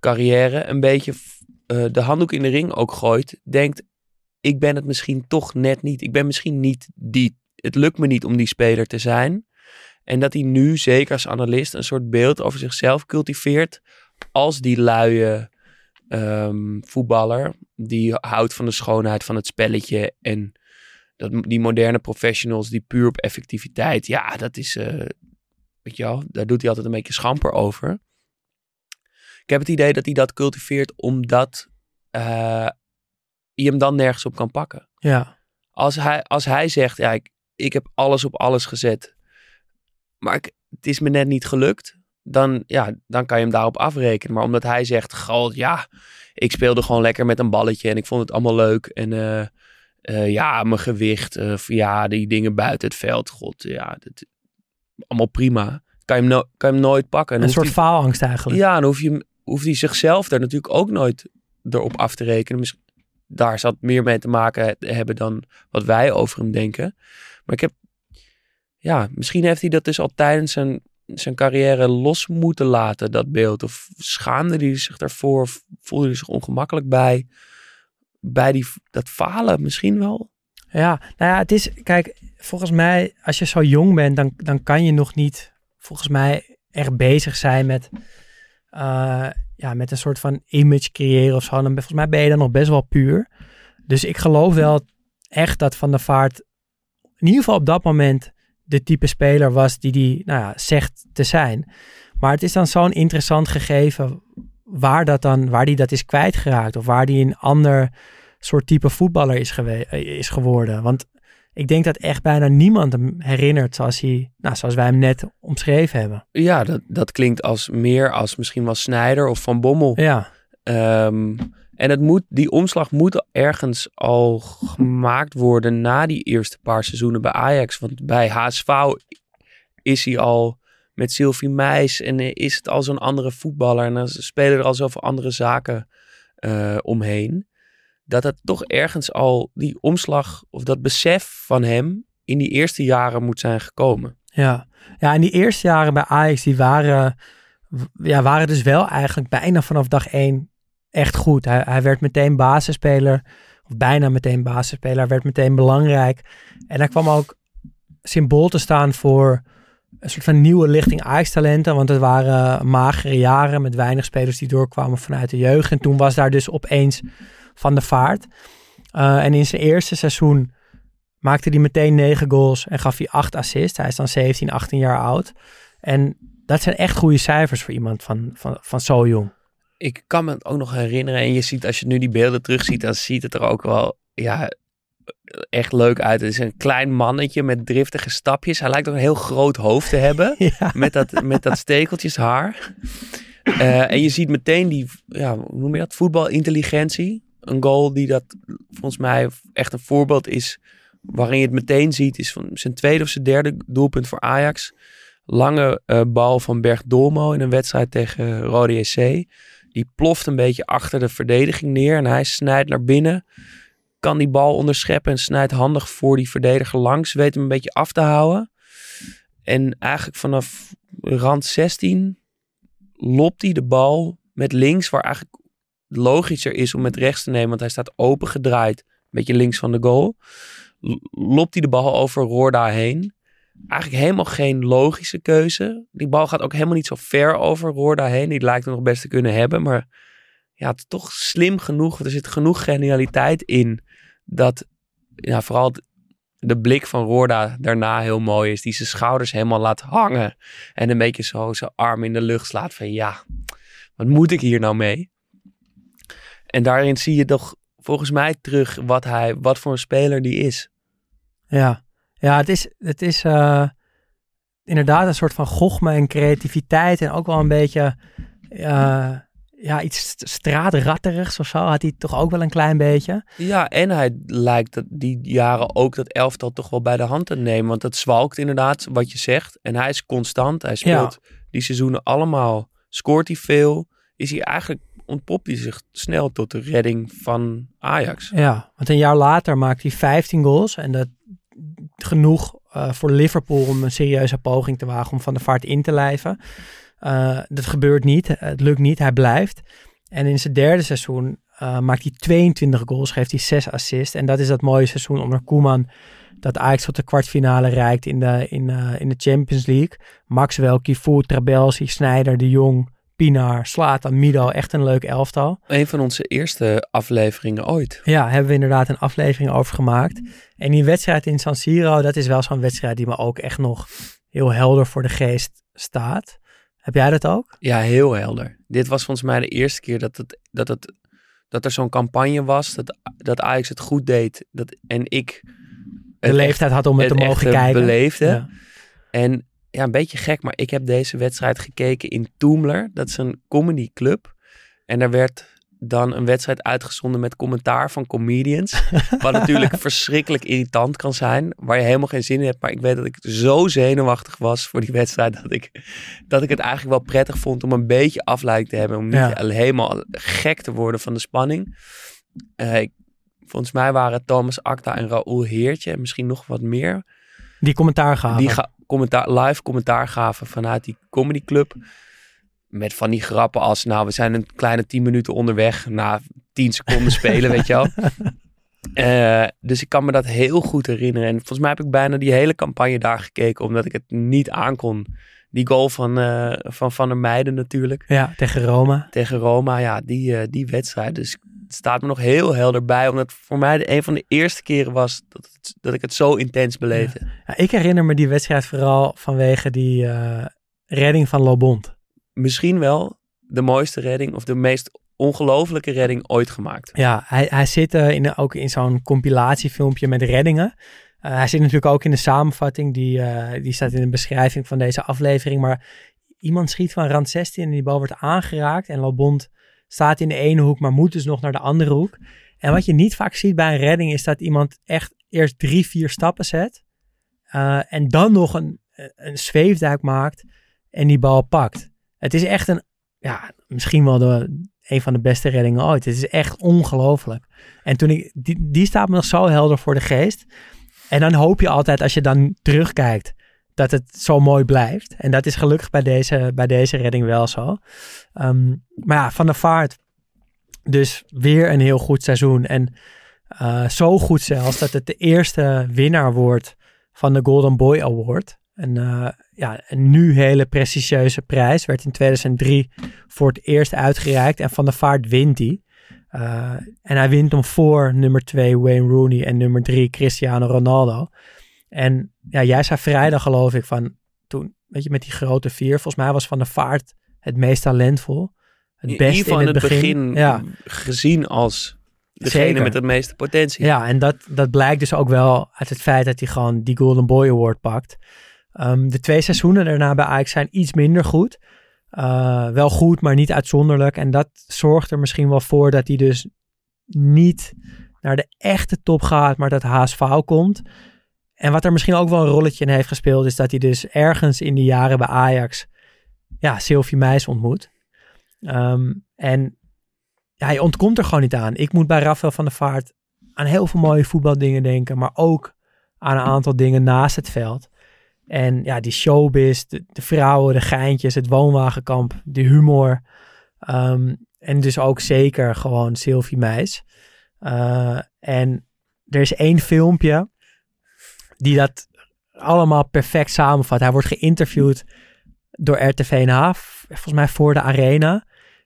carrière een beetje eh, de handdoek in de ring ook gooit. Denkt, ik ben het misschien toch net niet. Ik ben misschien niet die, het lukt me niet om die speler te zijn. En dat hij nu, zeker als analist, een soort beeld over zichzelf cultiveert als die luie ehm, voetballer die houdt van de schoonheid van het spelletje en dat, die moderne professionals die puur op effectiviteit, ja, dat is, eh, weet je wel, daar doet hij altijd een beetje schamper over. Ik heb het idee dat hij dat cultiveert omdat eh, je hem dan nergens op kan pakken.
Ja,
Als hij, als hij zegt, ja, ik, ik heb alles op alles gezet, maar ik, het is me net niet gelukt, dan, ja, dan kan je hem daarop afrekenen. Maar omdat hij zegt, god, ja, ik speelde gewoon lekker met een balletje en ik vond het allemaal leuk. En eh, eh, ja, mijn gewicht, eh, ja, die dingen buiten het veld, god, ja, dat, allemaal prima. Kan je hem, no- kan je hem nooit pakken. En
een soort faalangst eigenlijk.
ja, dan hoef je, hoeft hij zichzelf daar natuurlijk ook nooit erop af te rekenen. Mis- Daar zal het meer mee te maken hebben dan wat wij over hem denken. Maar ik heb, ja, misschien heeft hij dat dus al tijdens zijn, zijn carrière los moeten laten, dat beeld. Of schaamde hij zich daarvoor, voelde hij zich ongemakkelijk bij, bij die, dat falen misschien wel.
Ja, nou ja, het is, kijk, volgens mij, als je zo jong bent, dan, dan kan je nog niet, volgens mij, echt bezig zijn met, eh, ja, met een soort van image creëren of zo. Ben- volgens mij ben je dan nog best wel puur. Dus ik geloof wel echt dat Van der Vaart, in ieder geval op dat moment, de type speler was die die, nou ja, zegt te zijn. Maar het is dan zo'n interessant gegeven waar dat dan, waar die dat is kwijtgeraakt. Of waar die een ander soort type voetballer is, eh, is geworden. Want ik denk dat echt bijna niemand hem herinnert zoals, hij, nou, zoals wij hem net omschreven hebben.
Ja, dat, dat klinkt als meer als misschien wel Snijder of Van Bommel.
Ja,
Ehm, en het moet, die omslag moet ergens al gemaakt worden na die eerste paar seizoenen bij Ajax. Want bij HSV is hij al met Sylvie Meis en is het al zo'n andere voetballer. En dan spelen er al zoveel andere zaken eh, omheen. Dat het toch ergens al die omslag of dat besef van hem in die eerste jaren moet zijn gekomen.
ja. ja, en die eerste jaren bij Ajax, die waren, ja, waren dus wel eigenlijk bijna vanaf dag één echt goed. Hij, hij werd meteen basisspeler, of bijna meteen basisspeler. Hij werd meteen belangrijk. En hij kwam ook symbool te staan voor een soort van nieuwe lichting Ajax-talenten. Want het waren magere jaren met weinig spelers die doorkwamen vanuit de jeugd. En toen was daar dus opeens Van de Vaart. Eh, en in zijn eerste seizoen maakte hij meteen negen goals en gaf hij acht assists. Hij is dan 17, 18 jaar oud. En dat zijn echt goede cijfers voor iemand van, van, van zo jong.
Ik kan me het ook nog herinneren. En je ziet, als je nu die beelden terugziet, dan ziet het er ook wel ja, echt leuk uit. Het is een klein mannetje met driftige stapjes. Hij lijkt ook een heel groot hoofd te hebben.
Ja,
Met dat, met dat stekeltjes haar. Eh, en je ziet meteen die, ja, hoe noem je dat? Voetbalintelligentie. Een goal die dat volgens mij echt een voorbeeld is. Waarin je het meteen ziet. Is van zijn tweede of zijn derde doelpunt voor Ajax. Lange eh, bal van Berg Dolmo in een wedstrijd tegen Rode SC. Die ploft een beetje achter de verdediging neer. En hij snijdt naar binnen. Kan die bal onderscheppen en snijdt handig voor die verdediger langs. Weet hem een beetje af te houden. En eigenlijk vanaf rand 16 lopt hij de bal met links, waar eigenlijk logischer is om met rechts te nemen, want hij staat open gedraaid, een beetje links van de goal. Lopt hij de bal over Roorda heen. Eigenlijk helemaal geen logische keuze. Die bal gaat ook helemaal niet zo ver over Roorda heen. Die lijkt hem nog best te kunnen hebben, maar ja, het is toch slim genoeg. Er zit genoeg genialiteit in dat ja, vooral de blik van Roorda daarna heel mooi is. Die zijn schouders helemaal laat hangen. En een beetje zo zijn arm in de lucht slaat van ja, wat moet ik hier nou mee? En daarin zie je toch volgens mij terug wat, hij, wat voor een speler die is.
Ja, ja het is, het is eh, inderdaad een soort van gochme en creativiteit. En ook wel een beetje eh, ja, iets st- straatratterigs of zo. Had hij toch ook wel een klein beetje.
Ja, en hij lijkt dat die jaren ook dat elftal toch wel bij de hand te nemen. Want het zwalkt inderdaad, wat je zegt. En hij is constant. Hij speelt die seizoenen allemaal. Scoort hij veel. Is hij eigenlijk, ontpopt hij zich snel tot de redding van Ajax.
Ja, want een jaar later maakt hij 15 goals. En dat genoeg eh, voor Liverpool om een serieuze poging te wagen om van de vaart in te lijven. Eh, dat gebeurt niet. Het lukt niet. Hij blijft. En in zijn derde seizoen eh, maakt hij 22 goals, geeft hij 6 assists. En dat is dat mooie seizoen onder Koeman. Dat Ajax tot de kwartfinale reikt in de, in, eh, in de Champions League. Maxwell, Kifu, Trabelsi, Sneijder, De Jong, Pinaar, Slatan, Mido. Echt een leuk elftal.
Een van onze eerste afleveringen ooit.
Ja, hebben we inderdaad een aflevering over gemaakt. En die wedstrijd in San Siro, dat is wel zo'n wedstrijd die me ook echt nog heel helder voor de geest staat. Heb jij dat ook?
Ja, heel helder. Dit was volgens mij de eerste keer dat, het, dat, het, dat er zo'n campagne was. Dat, dat Ajax het goed deed. Dat, en ik
De leeftijd had om het te mogen kijken.
beleefde.
Ja.
En ja, een beetje gek, maar ik heb deze wedstrijd gekeken in Toomler. Dat is een comedyclub. En daar werd dan een wedstrijd uitgezonden met commentaar van comedians. Wat natuurlijk verschrikkelijk irritant kan zijn. Waar je helemaal geen zin in hebt. Maar ik weet dat ik zo zenuwachtig was voor die wedstrijd. Dat ik, dat ik het eigenlijk wel prettig vond om een beetje afleiding te hebben. Om niet
Ja.
helemaal gek te worden van de spanning. Ik- volgens mij waren Thomas Acta en Raoul Heertje. En misschien nog wat meer
Die commentaar gaven.
die ga- commentaar, live commentaar gaven vanuit die comedyclub. Met van die grappen als, nou, we zijn een kleine 10 minuten onderweg. Na 10 seconden spelen, weet je wel. Eh, dus ik kan me dat heel goed herinneren. En volgens mij heb ik bijna die hele campagne daar gekeken, omdat ik het niet aankon. Die goal van eh, Van, van der Meijden natuurlijk,
Ja, tegen Roma.
tegen Roma. Ja, die, eh, die wedstrijd. Dus staat me nog heel helder bij, omdat het voor mij de, een van de eerste keren was dat, het- dat ik het zo intens beleefde.
Ja, ik herinner me die wedstrijd vooral vanwege die eh, redding van Lobond.
misschien wel de mooiste redding of de meest ongelofelijke redding ooit gemaakt.
Ja, hij, hij zit eh, in, ook in zo'n compilatiefilmpje met reddingen. Eh, hij zit natuurlijk ook in de samenvatting, die, die staat in de beschrijving van deze aflevering. Maar iemand schiet van rand 16 en die bal wordt aangeraakt. En Lobond staat in de ene hoek, maar moet dus nog naar de andere hoek. En wat je niet vaak ziet bij een redding is dat iemand echt eerst drie, vier stappen zet. eh, en dan nog een, een zweefduik maakt en die bal pakt. Het is echt een, ja, misschien wel een van de beste reddingen ooit. Het is echt ongelooflijk. En toen ik, die, die staat me nog zo helder voor de geest. En dan hoop je altijd, als je dan terugkijkt, dat het zo mooi blijft. En dat is gelukkig bij deze, bij deze redding wel zo. Ehm, maar ja, Van der Vaart, dus weer een heel goed seizoen. En eh, zo goed zelfs dat het de eerste winnaar wordt van de Golden Boy Award. Een, eh, ja, een nu hele prestigieuze prijs. Werd in 2003 voor het eerst uitgereikt. En Van der Vaart wint die. Eh, en hij wint hem voor nummer 2 Wayne Rooney en nummer 3 Cristiano Ronaldo. En ja, jij zei vrijdag geloof ik van toen, weet je, met die grote vier. Volgens mij was Van der Vaart het meest talentvol. Het
In
beste
ieder geval
in het begin. ja.
gezien als degene
Zeker.
met de meeste potentie.
Ja, en dat, dat blijkt dus ook wel uit het feit dat hij gewoon die Golden Boy Award pakt. Ehm, de twee seizoenen daarna bij Ajax zijn iets minder goed. Uh, wel goed, maar niet uitzonderlijk. En dat zorgt er misschien wel voor dat hij dus niet naar de echte top gaat, maar dat HSV komt. En wat er misschien ook wel een rolletje in heeft gespeeld, is dat hij dus ergens in die jaren bij Ajax, ja, Sylvie Meis ontmoet. Ehm, en hij ontkomt er gewoon niet aan. Ik moet bij Rafael van der Vaart aan heel veel mooie voetbaldingen denken, maar ook aan een aantal dingen naast het veld. En ja, die showbiz, de, vrouwen, de geintjes, het woonwagenkamp, de humor. Um, en dus ook zeker gewoon Sylvie Meis. Uh, en er is één filmpje die dat allemaal perfect samenvat. Hij wordt geïnterviewd door RTV NH, volgens mij voor de arena.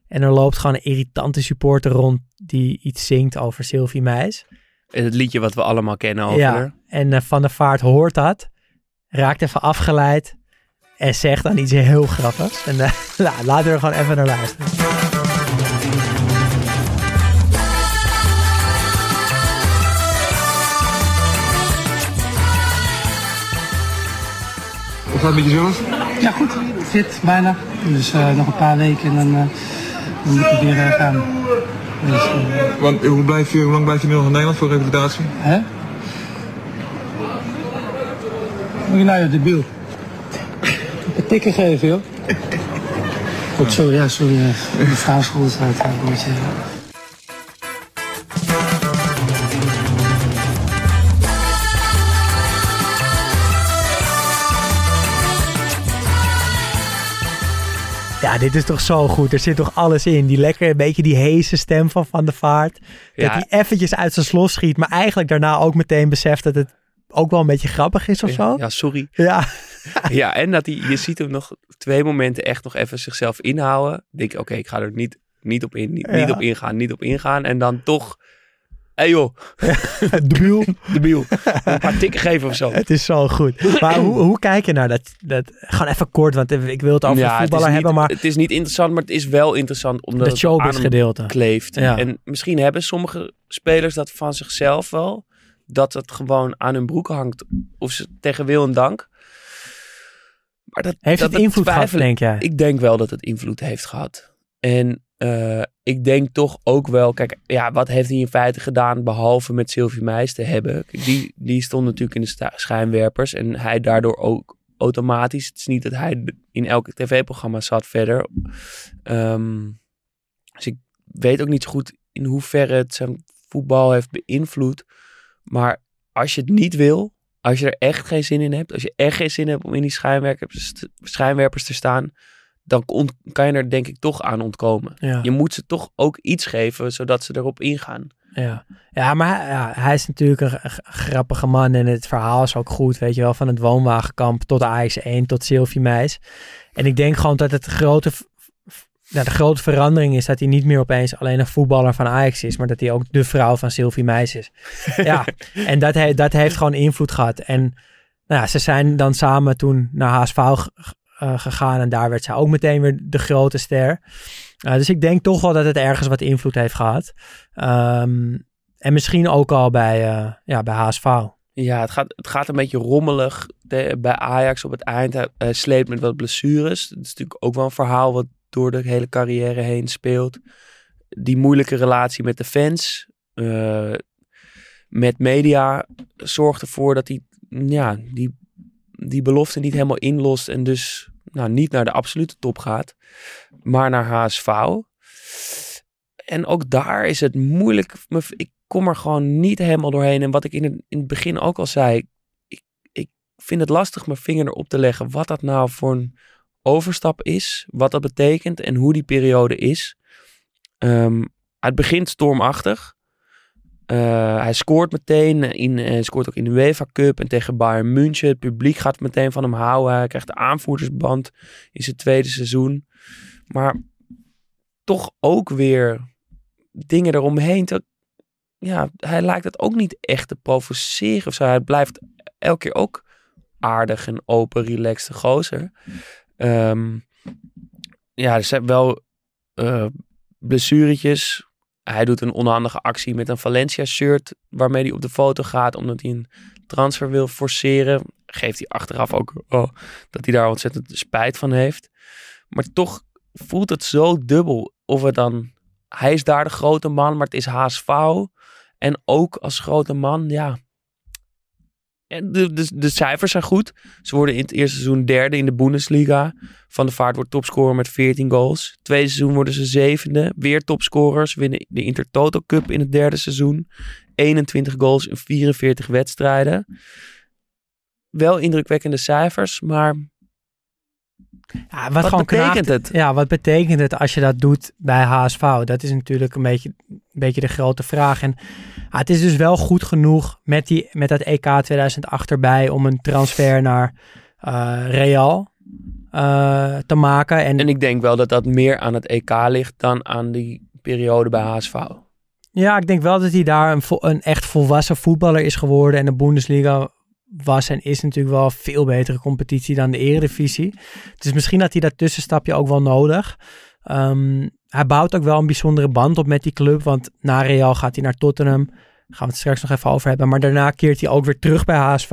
En er loopt gewoon een irritante supporter rond die iets zingt over Sylvie Meis.
Het liedje wat we allemaal kennen over
Ja, en uh, Van der Vaart hoort dat, raakt even afgeleid en zegt dan iets heel grappigs. En uh, laten we er gewoon even naar luisteren.
Gaat met jezelf?
Ja, goed. Fit, bijna. Dus uh, nog een paar weken en dan, uh, dan moet ik weer uh, gaan.
Dus, Want, hoe, blijf je, hoe lang blijf je nu nog in Nederland voor revalidatie?
Hè? Moet je nou je debiel? Een tikken geven, joh. Goed, sorry, ja, sorry. De vrouwschool is uit. Een beetje,
Ja, dit is toch zo goed. Er zit toch alles in. Die lekker, een beetje die heese stem van Van der Vaart. Dat hij eventjes uit zijn slos schiet, maar eigenlijk daarna ook meteen beseft dat het ook wel een beetje grappig is of
ja,
zo.
Ja, sorry.
Ja.
ja, en dat hij, je ziet hem nog twee momenten echt nog even zichzelf inhouden. Denk oké, ik ga er niet, niet op in, niet,
Ja.
niet op ingaan, niet op ingaan. En dan toch, hey joh,
Debiel.
debiel, een paar tikken geven of zo.
Het is zo goed. Maar hoe, hoe kijk je naar dat, dat? Gewoon even kort, want ik wil het over de voetballer
niet-
hebben, maar
Het is niet interessant, maar het is wel interessant omdat
het
het aan
showbiz
hem
gedeelte.
kleeft.
Ja.
En misschien hebben sommige spelers dat van zichzelf wel. Dat het gewoon aan hun broek hangt. Of ze tegen wil en dank. Maar dat,
Heeft
dat
het invloed gehad, denk jij?
Ik denk wel dat het invloed heeft gehad. En eh, ik denk toch ook wel... Kijk, ja, wat heeft hij in feite gedaan... behalve met Sylvie Meis te hebben? Die, die stond natuurlijk in de schijnwerpers. En hij daardoor ook automatisch... Het is niet dat hij in elke tv-programma zat verder. Ehm, dus ik weet ook niet zo goed... in hoeverre het zijn voetbal heeft beïnvloed. Maar als je het niet wil... Als je er echt geen zin in hebt, als je echt geen zin hebt om in die schijnwerpers, schijnwerpers te staan, dan kan je er denk ik toch aan ontkomen.
Ja.
Je moet ze toch ook iets geven, zodat ze erop ingaan.
Ja, ja maar hij- ja, hij is natuurlijk een grappige man en het verhaal is ook goed, weet je wel, van het woonwagenkamp tot Ajax 1 tot Sylvie Meis. En ik denk gewoon dat het grote, ja, de grote verandering is dat hij niet meer opeens alleen een voetballer van Ajax is, maar dat hij ook de vrouw van Sylvie Meis is. ja, en dat, he, dat heeft gewoon invloed gehad. En nou ja, ze zijn dan samen toen naar HSV eh, gegaan en daar werd zij ook meteen weer de grote ster. Uh, dus ik denk toch wel dat het ergens wat invloed heeft gehad. Ehm, en misschien ook al bij, uh, ja, bij HSV.
Ja, het gaat, het gaat een beetje rommelig de, bij Ajax op het eind. Hij sleept met wat blessures. Dat is natuurlijk ook wel een verhaal wat door de hele carrière heen speelt. Die moeilijke relatie met de fans, met media, zorgt ervoor dat hij ja, die, die belofte niet helemaal inlost. En dus nou, niet naar de absolute top gaat, maar naar HSV. En ook daar is het moeilijk. Ik kom er gewoon niet helemaal doorheen. En wat ik in het, in het begin ook al zei. Ik, ik vind het lastig mijn vinger erop te leggen. Wat dat nou voor een overstap is. Wat dat betekent. En hoe die periode is. Um, het begint stormachtig. Uh, hij scoort meteen. In, uh, scoort ook in de UEFA Cup. En tegen Bayern München. Het publiek gaat meteen van hem houden. Hij krijgt de aanvoerdersband in zijn tweede seizoen. Maar toch ook weer dingen eromheen. Ja, hij lijkt het ook niet echt te provoceren of zo. Hij blijft elke keer ook aardig en open, relaxed gozer. Um, ja, er zijn wel uh, blessuretjes. Hij doet een onhandige actie met een Valencia-shirt waarmee hij op de foto gaat omdat hij een transfer wil forceren. Geeft hij achteraf ook oh, dat hij daar ontzettend spijt van heeft. Maar toch voelt het zo dubbel of het dan hij is daar de grote man, maar het is HSV. En ook als grote man, ja. De, cijfers zijn goed. Ze worden in het eerste seizoen derde in de Bundesliga. Van de Vaart wordt topscorer met 14 goals. Tweede seizoen worden ze zevende. Weer topscorers. Winnen de Intertoto Cup in het derde seizoen. 21 goals in 44 wedstrijden. Wel indrukwekkende cijfers, maar
Ja, wat,
betekent
knaagt-
het?
Ja, wat betekent het als je dat doet bij HSV? Dat is natuurlijk een beetje, een beetje de grote vraag. En ja, het is dus wel goed genoeg met, die, met dat EK 2008 erbij om een transfer naar eh, Real eh, te maken. En,
En ik denk wel dat dat meer aan het EK ligt dan aan die periode bij HSV.
ja, ik denk wel dat hij daar een, een echt volwassen voetballer is geworden. En de Bundesliga was en is natuurlijk wel een veel betere competitie dan de Eredivisie. Dus misschien had hij dat tussenstapje ook wel nodig. Ehm, hij bouwt ook wel een bijzondere band op met die club. Want na Real gaat hij naar Tottenham. Daar gaan we het straks nog even over hebben. Maar daarna keert hij ook weer terug bij HSV.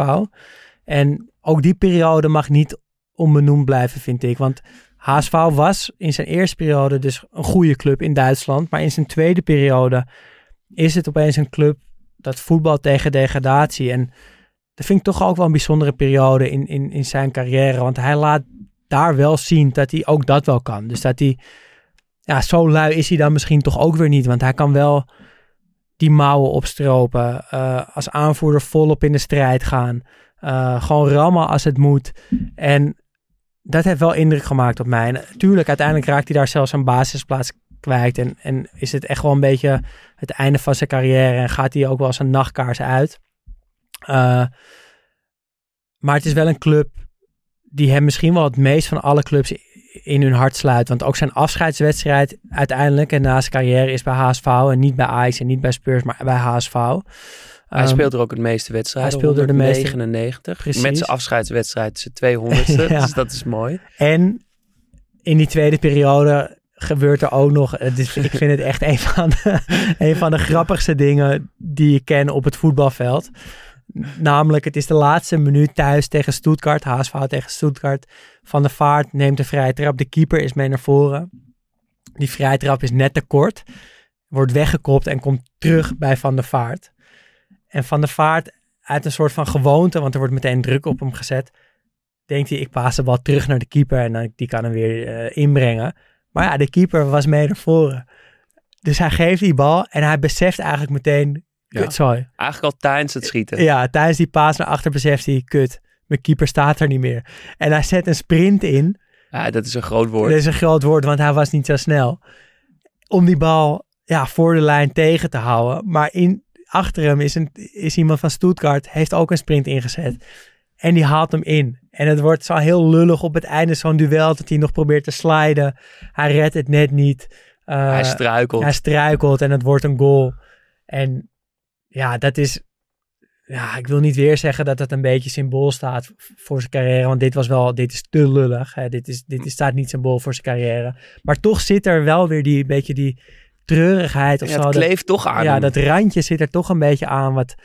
En ook die periode mag niet onbenoemd blijven, vind ik. Want HSV was in zijn eerste periode dus een goede club in Duitsland. Maar in zijn tweede periode is het opeens een club dat voetbal tegen degradatie. En dat vind ik toch ook wel een bijzondere periode in, in, in zijn carrière. Want hij laat daar wel zien dat hij ook dat wel kan. Dus dat hij, ja, zo lui is hij dan misschien toch ook weer niet. Want hij kan wel die mouwen opstropen. eh, als aanvoerder volop in de strijd gaan. eh, gewoon rammen als het moet. En dat heeft wel indruk gemaakt op mij. Natuurlijk, uiteindelijk raakt hij daar zelfs een basisplaats kwijt. En, en is het echt wel een beetje het einde van zijn carrière. En gaat hij ook wel een nachtkaars uit. Eh, maar het is wel een club die hem misschien wel het meest van alle clubs in hun hart sluit. Want ook zijn afscheidswedstrijd uiteindelijk en na zijn carrière is bij HSV en niet bij Ajax en niet bij Spurs, maar bij HSV.
Hij
Ehm,
speelt er ook het meeste wedstrijden.
hij speelde de meeste-
99.
Precies.
Met zijn afscheidswedstrijd, zijn 200ste.
Ja.
Dus dat is mooi.
En in die tweede periode gebeurt er ook nog. Het is, ik vind het echt een van, de, een van de grappigste dingen die ik ken op het voetbalveld. Namelijk, het is de laatste minuut thuis tegen Stuttgart. HSV tegen Stuttgart. Van der Vaart neemt de vrije trap. De keeper is mee naar voren. Die vrije trap is net te kort. Wordt weggekopt en komt terug bij Van der Vaart. En Van der Vaart uit een soort van gewoonte, want er wordt meteen druk op hem gezet denkt hij, ik paas de bal terug naar de keeper en die kan hem weer eh, inbrengen. Maar ja, de keeper was mee naar voren. Dus hij geeft die bal en hij beseft eigenlijk meteen,
Ja.
kutzooi.
Eigenlijk al tijdens het schieten.
Ja, tijdens die paas naar achter beseft hij, kut, mijn keeper staat er niet meer. En hij zet een sprint in.
Ja, dat is een groot woord.
Dat is een groot woord, want hij was niet zo snel. Om die bal ja, voor de lijn tegen te houden. Maar in, achter hem is, een, is iemand van Stuttgart, heeft ook een sprint ingezet. En die haalt hem in. En het wordt zo heel lullig op het einde zo'n duel dat hij nog probeert te sliden. Hij redt het net niet. Eh,
Hij struikelt.
Hij struikelt en het wordt een goal. En ja, dat is... Ja, ik wil niet weer zeggen dat dat een beetje symbool staat voor zijn carrière. Want dit was wel, dit is te lullig. Hè. Dit, is, dit is, staat niet symbool voor zijn carrière. Maar toch zit er wel weer die beetje die treurigheid of
Ja,
zo.
het
Dat-
kleeft toch aan
Ja, dat randje zit er toch een beetje aan wat,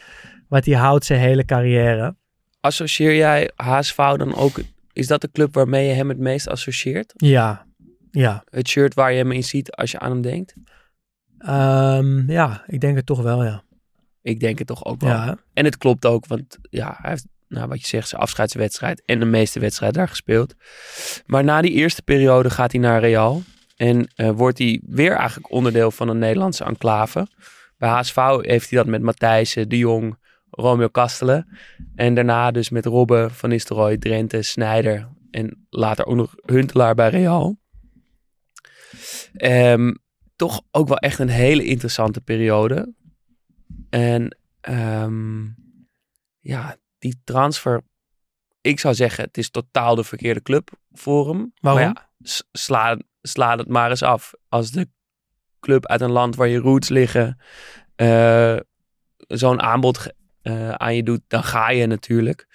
wat hij houdt zijn hele carrière.
Associeer jij HSV dan ook... Is dat de club waarmee je hem het meest associeert?
Ja, ja.
Het shirt waar je hem in ziet als je aan hem denkt?
Ehm, ja, ik denk het toch wel, ja.
Ik denk het toch ook wel.
Ja.
En het klopt ook, want ja, hij heeft, nou, wat je zegt, zijn afscheidswedstrijd en de meeste wedstrijden daar gespeeld. Maar na die eerste periode gaat hij naar Real en eh, wordt hij weer eigenlijk onderdeel van een Nederlandse enclave. Bij HSV heeft hij dat met Matthijssen, De Jong, Romeo Kastelen. En daarna dus met Robben, Van Nistelrooy, Drenthe, Snijder en later ook nog Huntelaar bij Real. Ehm, toch ook wel echt een hele interessante periode. En ehm, ja, die transfer. Ik zou zeggen, het is totaal de verkeerde club voor hem.
Waarom?
Maar ja, sla, sla het maar eens af. Als de club uit een land waar je roots liggen eh, zo'n aanbod eh, aan je doet, dan ga je natuurlijk.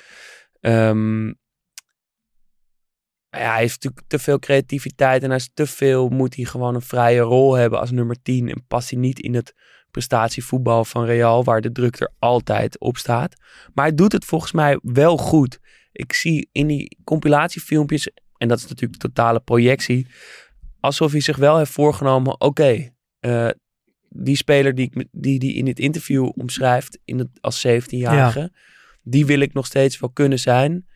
Maar ja, hij heeft natuurlijk te veel creativiteit en hij is te veel, moet hij gewoon een vrije rol hebben als nummer 10 en past hij niet in het prestatievoetbal van Real, waar de druk er altijd op staat. Maar hij doet het volgens mij wel goed. Ik zie in die compilatiefilmpjes, en dat is natuurlijk totale projectie, alsof hij zich wel heeft voorgenomen, oké, eh, die speler die, die, die in dit interview omschrijft in het, als 17-jarige, die wil ik nog steeds wel kunnen zijn.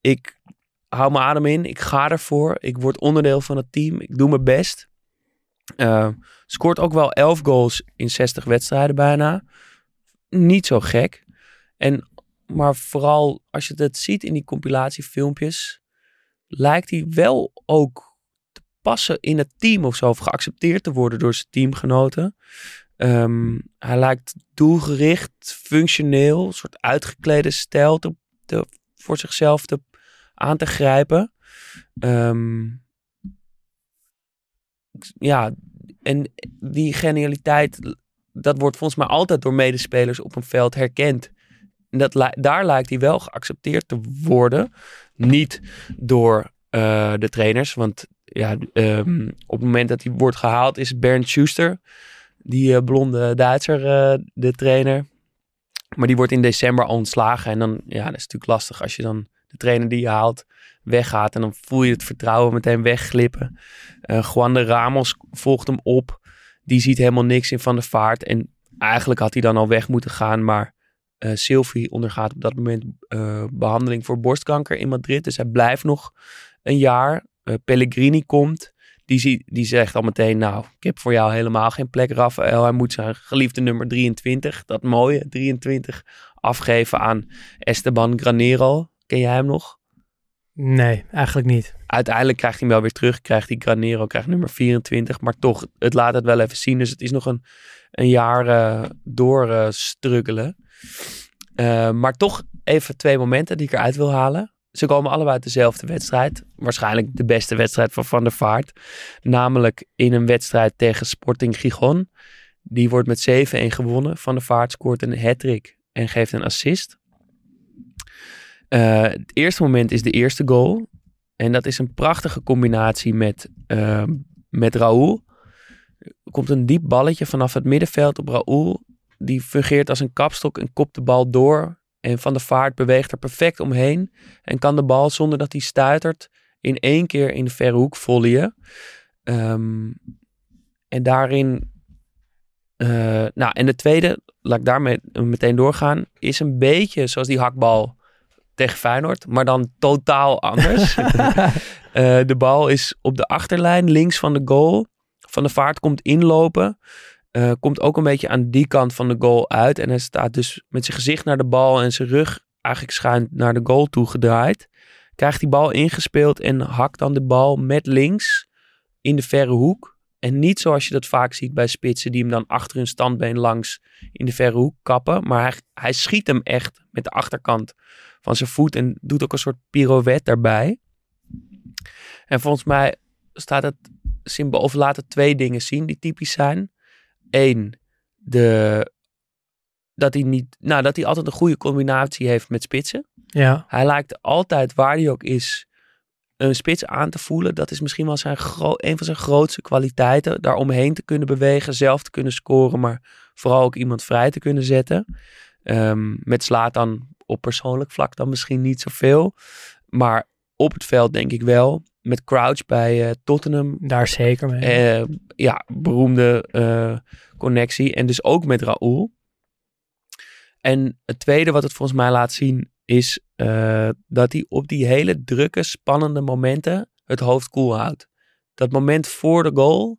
Ik hou mijn adem in, ik ga ervoor, ik word onderdeel van het team, ik doe mijn best. Eh, scoort ook wel 11 goals in 60 wedstrijden bijna. Niet zo gek. En, maar vooral als je het ziet in die compilatiefilmpjes, lijkt hij wel ook te passen in het team of zo. Of geaccepteerd te worden door zijn teamgenoten. Ehm, hij lijkt doelgericht, functioneel, een soort uitgeklede stijl te, te- voor zichzelf te, aan te grijpen. Ehm, ja, en die genialiteit, dat wordt volgens mij altijd door medespelers op een veld herkend. En dat, daar lijkt hij wel geaccepteerd te worden. Niet door eh, de trainers, want ja, ehm, op het moment dat hij wordt gehaald is Bernd Schuster, die eh, blonde Duitser, eh, de trainer. Maar die wordt in december al ontslagen. En dan, ja, dat is natuurlijk lastig als je dan de trainer die je haalt weggaat. En dan voel je het vertrouwen meteen wegglippen. Eh Juan de Ramos volgt hem op. Die ziet helemaal niks in van de vaart. En eigenlijk had hij dan al weg moeten gaan. Maar eh Sylvie ondergaat op dat moment eh, behandeling voor borstkanker in Madrid. Dus hij blijft nog een jaar. Pellegrini komt. Die, zie, die zegt al meteen, nou, ik heb voor jou helemaal geen plek, Rafael. Hij moet zijn geliefde nummer 23, dat mooie 23, afgeven aan Esteban Granero. Ken jij hem nog?
Nee, eigenlijk niet.
Uiteindelijk krijgt hij hem wel weer terug. Krijgt die Granero, krijgt nummer 24. Maar toch, het laat het wel even zien. Dus het is nog een, een jaar eh, door eh, struggelen. Eh, maar toch even twee momenten die ik eruit wil halen. Ze komen allebei uit dezelfde wedstrijd. Waarschijnlijk de beste wedstrijd van Van der Vaart. Namelijk in een wedstrijd tegen Sporting Gijon. Die wordt met 7-1 gewonnen. Van der Vaart scoort een hat-trick en geeft een assist. Eh, het eerste moment is de eerste goal. En dat is een prachtige combinatie met, eh, met Raoul. Er komt een diep balletje vanaf het middenveld op Raoul. Die fungeert als een kapstok en kopt de bal door. En Van der Vaart beweegt er perfect omheen. En kan de bal zonder dat hij stuitert in één keer in de verre hoek volleyen. Ehm, en daarin... eh, nou, en de tweede, laat ik daarmee meteen doorgaan, is een beetje zoals die hakbal tegen Feyenoord, maar dan totaal anders. Eh, de bal is op de achterlijn, links van de goal. Van de Vaart komt inlopen. eh, komt ook een beetje aan die kant van de goal uit. En hij staat dus met zijn gezicht naar de bal en zijn rug eigenlijk schuin naar de goal toe gedraaid. Krijgt die bal ingespeeld en hakt dan de bal met links in de verre hoek. En niet zoals je dat vaak ziet bij spitsen die hem dan achter hun standbeen langs in de verre hoek kappen. Maar hij, hij schiet hem echt met de achterkant van zijn voet en doet ook een soort pirouette daarbij. En volgens mij staat het symbool, of laat het twee dingen zien die typisch zijn. Eén, de, dat hij niet, nou, dat hij altijd een goede combinatie heeft met spitsen.
Ja.
Hij lijkt altijd, waar hij ook is, een spits aan te voelen. Dat is misschien wel zijn een van zijn grootste kwaliteiten. Daar omheen te kunnen bewegen, zelf te kunnen scoren, maar vooral ook iemand vrij te kunnen zetten. Ehm, met slaat dan op persoonlijk vlak dan misschien niet zoveel. Maar op het veld denk ik wel. Met Crouch bij eh, Tottenham.
Daar zeker mee.
Eh, ja, beroemde eh, connectie. En dus ook met Raoul. En het tweede wat het volgens mij laat zien is eh, dat hij op die hele drukke, spannende momenten het hoofd koel houdt. Dat moment voor de goal,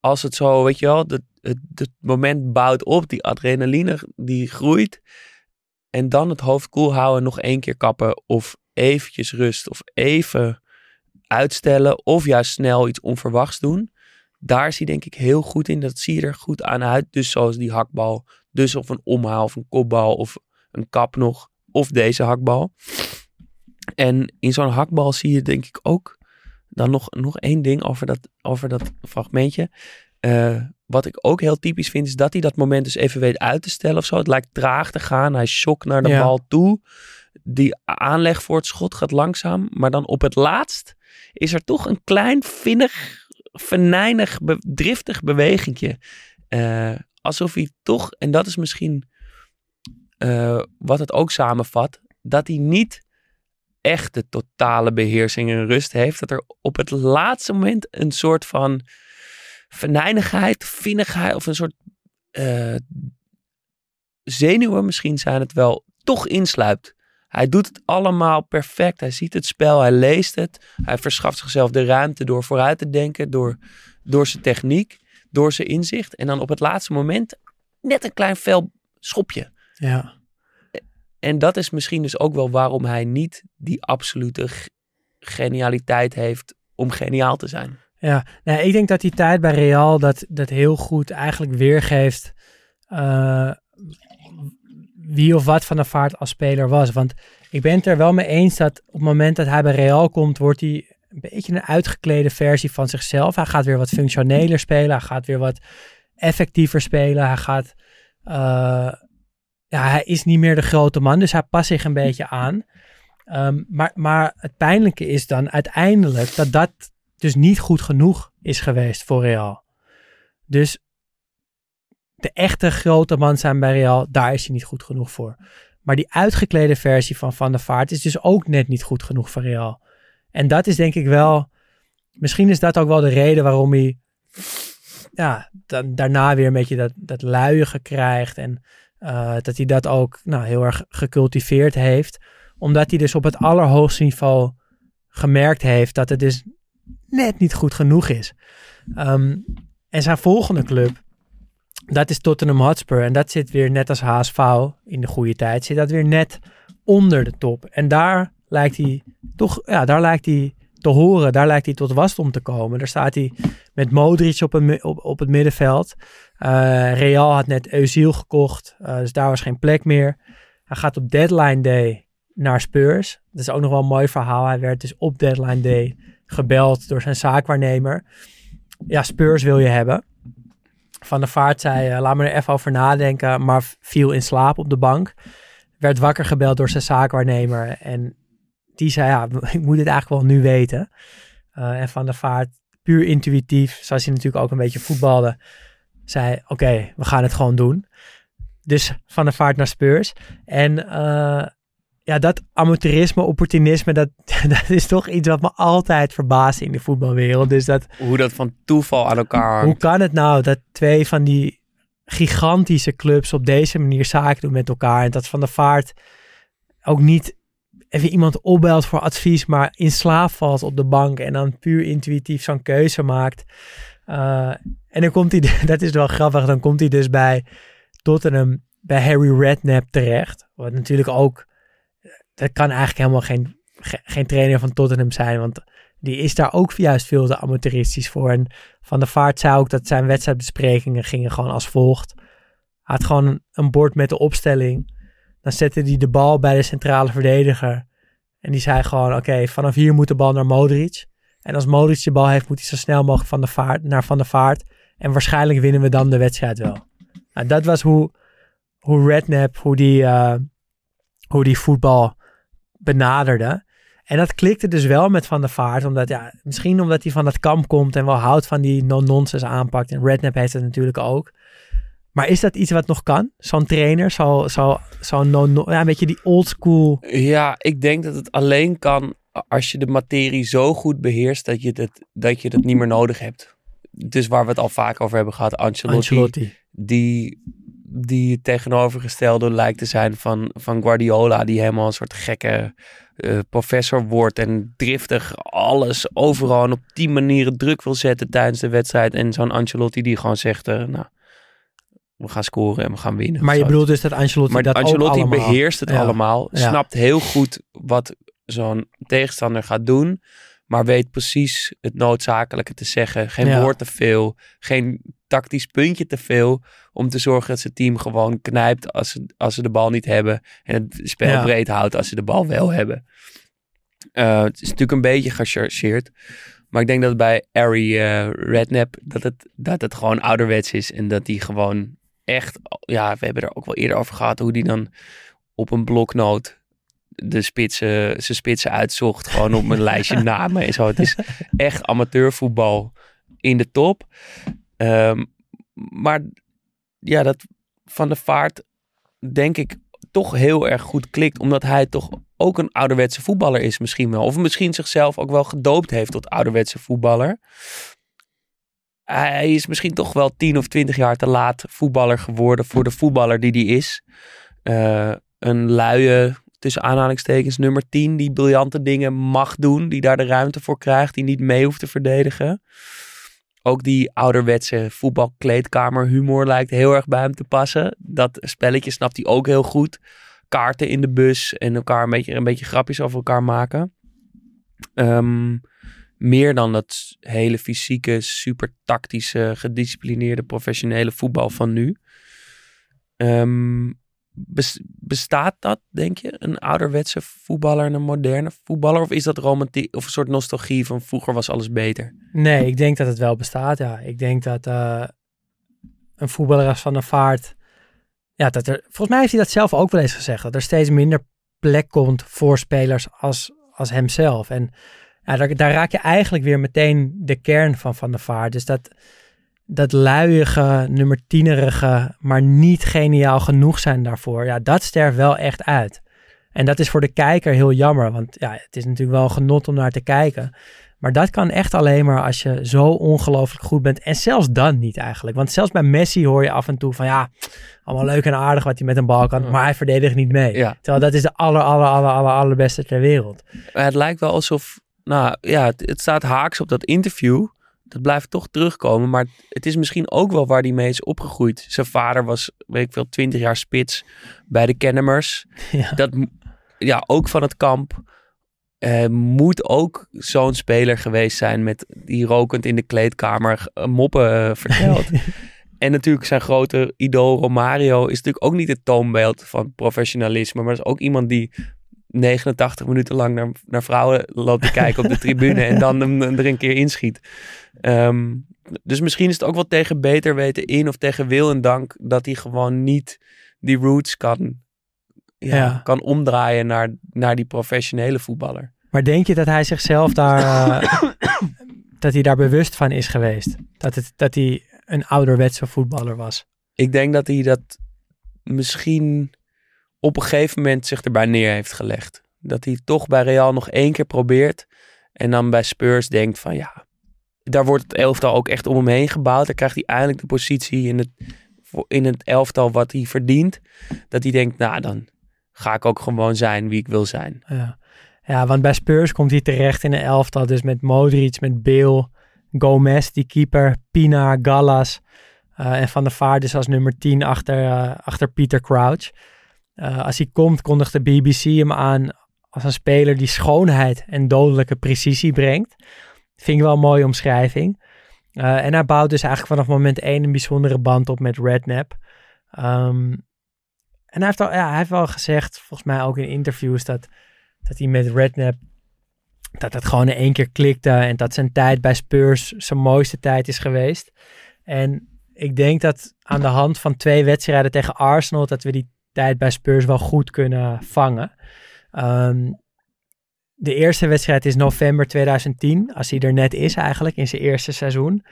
als het zo, weet je wel, het, het, het moment bouwt op, die adrenaline die groeit. En dan het hoofd koel houden, nog één keer kappen of eventjes rust of even uitstellen of juist snel iets onverwachts doen. Daar is hij denk ik heel goed in. Dat zie je er goed aan uit. Dus zoals die hakbal. Dus of een omhaal of een kopbal of een kap nog. Of deze hakbal. En in zo'n hakbal zie je denk ik ook dan nog, nog één ding over dat, over dat fragmentje. Eh, wat ik ook heel typisch vind is dat hij dat moment dus even weet uit te stellen of zo. Het lijkt traag te gaan. Hij shokt naar de
Ja.
bal toe. Die aanleg voor het schot gaat langzaam. Maar dan op het laatst is er toch een klein vinnig, venijnig, be- driftig bewegingje. Eh, alsof hij toch, en dat is misschien eh, wat het ook samenvat, dat hij niet echt de totale beheersing en rust heeft. Dat er op het laatste moment een soort van venijnigheid, vinnigheid of een soort eh, zenuwen misschien zijn het wel, toch insluipt. Hij doet het allemaal perfect. Hij ziet het spel, hij leest het. Hij verschaft zichzelf de ruimte door vooruit te denken, door, door zijn techniek, door zijn inzicht. En dan op het laatste moment net een klein fel schopje.
Ja.
En dat is misschien dus ook wel waarom hij niet die absolute genialiteit heeft om geniaal te zijn.
Ja, nee, ik denk dat die tijd bij Real dat, dat heel goed eigenlijk weergeeft eh, wie of wat Van der Vaart als speler was. Want ik ben het er wel mee eens dat op het moment dat hij bij Real komt, wordt hij een beetje een uitgeklede versie van zichzelf. Hij gaat weer wat functioneler spelen, hij gaat weer wat effectiever spelen, hij gaat... eh, ja, hij is niet meer de grote man, dus hij past zich een beetje aan. Ehm, maar, maar het pijnlijke is dan uiteindelijk dat dat dus niet goed genoeg is geweest voor Real. Dus de echte grote man zijn bij Real, daar is hij niet goed genoeg voor. Maar die uitgeklede versie van Van der Vaart is dus ook net niet goed genoeg voor Real. En dat is denk ik wel, misschien is dat ook wel de reden waarom hij ja, dan, daarna weer een beetje dat, dat luiige krijgt. En eh, dat hij dat ook nou, heel erg gecultiveerd heeft. Omdat hij dus op het allerhoogste niveau gemerkt heeft dat het dus net niet goed genoeg is. Ehm, en zijn volgende club, dat is Tottenham Hotspur. En dat zit weer net als HSV in de goede tijd, zit dat weer net onder de top. En daar lijkt hij toch, ja, daar lijkt hij te horen. Daar lijkt hij tot wasdom te komen. Daar staat hij met Modric op, een, op, op het middenveld. Eh, Real had net Eusiel gekocht, eh, dus daar was geen plek meer. Hij gaat op deadline day naar Spurs. Dat is ook nog wel een mooi verhaal. Hij werd dus op deadline day gebeld door zijn zaakwaarnemer. Ja, Spurs wil je hebben. Van der Vaart zei, eh, laat me er even over nadenken, maar viel in slaap op de bank. Werd wakker gebeld door zijn zaakwaarnemer en die zei, ja, ik moet dit eigenlijk wel nu weten. En Van der Vaart, puur intuïtief, zoals hij natuurlijk ook een beetje voetbalde, zei, oké, we gaan het gewoon doen. Dus Van der Vaart naar Spurs. En uh, ja, dat amateurisme, opportunisme, dat, dat is toch iets wat me altijd verbaast in de voetbalwereld. Dus dat,
Hoe dat van toeval aan elkaar hangt.
hoe kan het nou dat twee van die gigantische clubs op deze manier zaken doen met elkaar. En dat Van der Vaart ook niet even iemand opbelt voor advies, maar in slaap valt op de bank en dan puur intuïtief zo'n keuze maakt. Uh, en dan komt hij, dat is wel grappig, dan komt hij dus bij Tottenham, bij Harry Redknapp terecht. Wat natuurlijk ook, dat kan eigenlijk helemaal geen, ge- geen trainer van Tottenham zijn, want die is daar ook juist veel te amateuristisch voor. En Van der Vaart zei ook dat zijn wedstrijdbesprekingen gingen gewoon als volgt. Hij had gewoon een, een bord met de opstelling. Dan zette hij de bal bij de centrale verdediger. En die zei gewoon, oké, vanaf hier moet de bal naar Modric. En als Modric de bal heeft, moet hij zo snel mogelijk van de vaart, naar Van der Vaart. En waarschijnlijk winnen we dan de wedstrijd wel. Nou, dat was hoe, hoe Redknapp, hoe die, eh, hoe die voetbal benaderde. En dat klikte dus wel met Van der Vaart. Omdat, ja, misschien omdat hij van dat kamp komt en wel houdt van die no-nonsense aanpakt. En Redknapp heeft het natuurlijk ook. Maar is dat iets wat nog kan? Zo'n trainer, zo'n zo, zo een beetje die old school.
Ja, ik denk dat het alleen kan als je de materie zo goed beheerst dat je het, dat je het niet meer nodig hebt. Dus waar we het al vaak over hebben gehad, Ancelotti,
Ancelotti.
die, die het tegenovergestelde lijkt te zijn van, van Guardiola, die helemaal een soort gekke eh, professor wordt en driftig alles overal en op die manieren druk wil zetten tijdens de wedstrijd. En zo'n Ancelotti die gewoon zegt, eh, nou, we gaan scoren en we gaan winnen.
Maar je bedoelt dus dat Ancelotti
Maar
dat
Ancelotti beheerst het
Ja.
allemaal.
Ja.
Snapt heel goed wat zo'n tegenstander gaat doen. Maar weet precies het noodzakelijke te zeggen. Geen
Ja.
woord te veel. Geen tactisch puntje te veel. Om te zorgen dat zijn team gewoon knijpt als ze, als ze de bal niet hebben. En het spel
Ja.
breed houdt als ze de bal wel hebben. Eh, het is natuurlijk een beetje gechargeerd. Maar ik denk dat bij Harry eh, Redknapp dat het, dat het gewoon ouderwets is. En dat hij gewoon echt... Ja, we hebben er ook wel eerder over gehad. Hoe die dan op een bloknoot de spitsen, zijn spitsen uitzocht. Gewoon op een lijstje namen en zo. Het is echt amateurvoetbal in de top. Ehm, maar ja, dat Van de Vaart denk ik toch heel erg goed klikt. Omdat hij toch ook een ouderwetse voetballer is misschien wel. Of misschien zichzelf ook wel gedoopt heeft tot ouderwetse voetballer. Hij is misschien toch wel 10 of 20 jaar te laat voetballer geworden voor de voetballer die die is. Eh, een luie, tussen aanhalingstekens, nummer 10 die briljante dingen mag doen. Die daar de ruimte voor krijgt, die niet mee hoeft te verdedigen. Ook die ouderwetse voetbalkleedkamerhumor lijkt heel erg bij hem te passen. Dat spelletje snapt hij ook heel goed. Kaarten in de bus en elkaar een beetje, een beetje grapjes over elkaar maken. Ehm, meer dan dat hele fysieke, super tactische, gedisciplineerde, professionele voetbal van nu. Ehm, bes- bestaat dat, denk je? Een ouderwetse voetballer en een moderne voetballer? Of is dat romantiek of een soort nostalgie van vroeger was alles beter?
Nee, ik denk dat het wel bestaat, ja. Ik denk dat eh, een voetballer als Van der Vaart... Ja, dat er, volgens mij heeft hij dat zelf ook wel eens gezegd. Dat er steeds minder plek komt voor spelers als, als hemzelf. En ja, daar, daar raak je eigenlijk weer meteen de kern van Van der Vaart. Dus dat, dat luiige, nummer tienerige, maar niet geniaal genoeg zijn daarvoor. Ja, dat sterft wel echt uit. En dat is voor de kijker heel jammer. Want ja, het is natuurlijk wel een genot om naar te kijken. Maar dat kan echt alleen maar als je zo ongelooflijk goed bent. En zelfs dan niet eigenlijk. Want zelfs bij Messi hoor je af en toe van ja, allemaal leuk en aardig wat hij met een bal kan. Maar hij verdedigt niet mee.
Ja.
Terwijl dat is de aller, aller, aller, aller, allerbeste ter wereld.
Het lijkt wel alsof, nou ja, het, het staat haaks op dat interview. Dat blijft toch terugkomen. Maar het is misschien ook wel waar hij mee is opgegroeid. Zijn vader was, weet ik veel, twintig jaar spits bij de Kennemers.
Ja.
Dat, ja, ook van het kamp. eh, moet ook zo'n speler geweest zijn met die rokend in de kleedkamer eh, moppen vertelt. en natuurlijk zijn grote idool Romario is natuurlijk ook niet het toonbeeld van professionalisme. Maar dat is ook iemand die 89 minuten lang naar, naar vrouwen loopt te kijken op de tribune en dan hem er een keer inschiet. Ehm, dus misschien is het ook wel tegen beter weten in of tegen wil en dank dat hij gewoon niet die roots kan, ja,
Ja.
kan omdraaien naar, naar die professionele voetballer.
Maar denk je dat hij zichzelf daar, eh, dat hij daar bewust van is geweest? Dat, het, dat hij een ouderwetse voetballer was?
Ik denk dat hij dat misschien op een gegeven moment zich erbij neer heeft gelegd. Dat hij toch bij Real nog één keer probeert. En dan bij Spurs denkt van ja, daar wordt het elftal ook echt om hem heen gebouwd. Dan krijgt hij eindelijk de positie in het, in het elftal wat hij verdient. Dat hij denkt, nou dan ga ik ook gewoon zijn wie ik wil zijn.
Ja. ja, want bij Spurs komt hij terecht in een elftal. Dus met Modric, met Bale, Gomez, die keeper, Pina, Gallas. eh, en Van der Vaart dus als nummer 10 achter, eh, achter Peter Crouch. Eh, als hij komt, kondigt de BBC hem aan als een speler die schoonheid en dodelijke precisie brengt. Vind ik wel een mooie omschrijving. Eh, en hij bouwt dus eigenlijk vanaf moment 1 een bijzondere band op met Redknapp. Ehm, en hij heeft, al, ja, hij heeft wel gezegd, volgens mij ook in interviews, dat, dat hij met Redknapp, dat het gewoon in één keer klikte en dat zijn tijd bij Spurs zijn mooiste tijd is geweest. En ik denk dat aan de hand van twee wedstrijden tegen Arsenal, dat we die tijd bij Spurs wel goed kunnen vangen. Ehm, de eerste wedstrijd is november 2010, als hij er net is eigenlijk, in zijn eerste seizoen.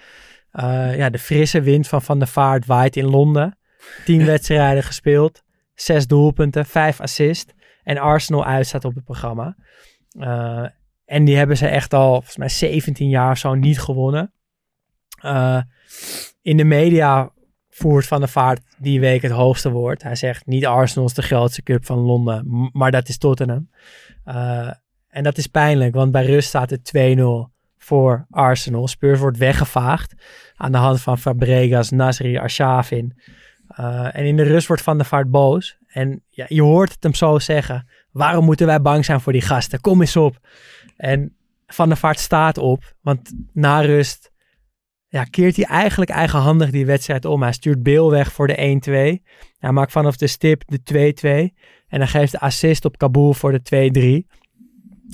Eh, ja, de frisse wind van Van der Vaart waait in Londen. Tien wedstrijden gespeeld, zes doelpunten, vijf assists. En Arsenal uit staat op het programma. Eh, en die hebben ze echt al, volgens mij 17 jaar of zo, niet gewonnen. Eh, in de media voert Van der Vaart die week het hoogste woord. Hij zegt niet Arsenal is de grootste cup van Londen, maar dat is Tottenham. Eh, en dat is pijnlijk, want bij rust staat het 2-0 voor Arsenal. Spurs wordt weggevaagd aan de hand van Fabregas, Nasri, Arshavin. Eh, en in de rust wordt Van der Vaart boos. En ja, je hoort het hem zo zeggen. Waarom moeten wij bang zijn voor die gasten? Kom eens op. En Van der Vaart staat op. Want na rust ja, keert hij eigenlijk eigenhandig die wedstrijd om. Hij stuurt Beel weg voor de 1-2. Hij maakt vanaf de stip de 2-2. En hij geeft de assist op Kabul voor de 2-3.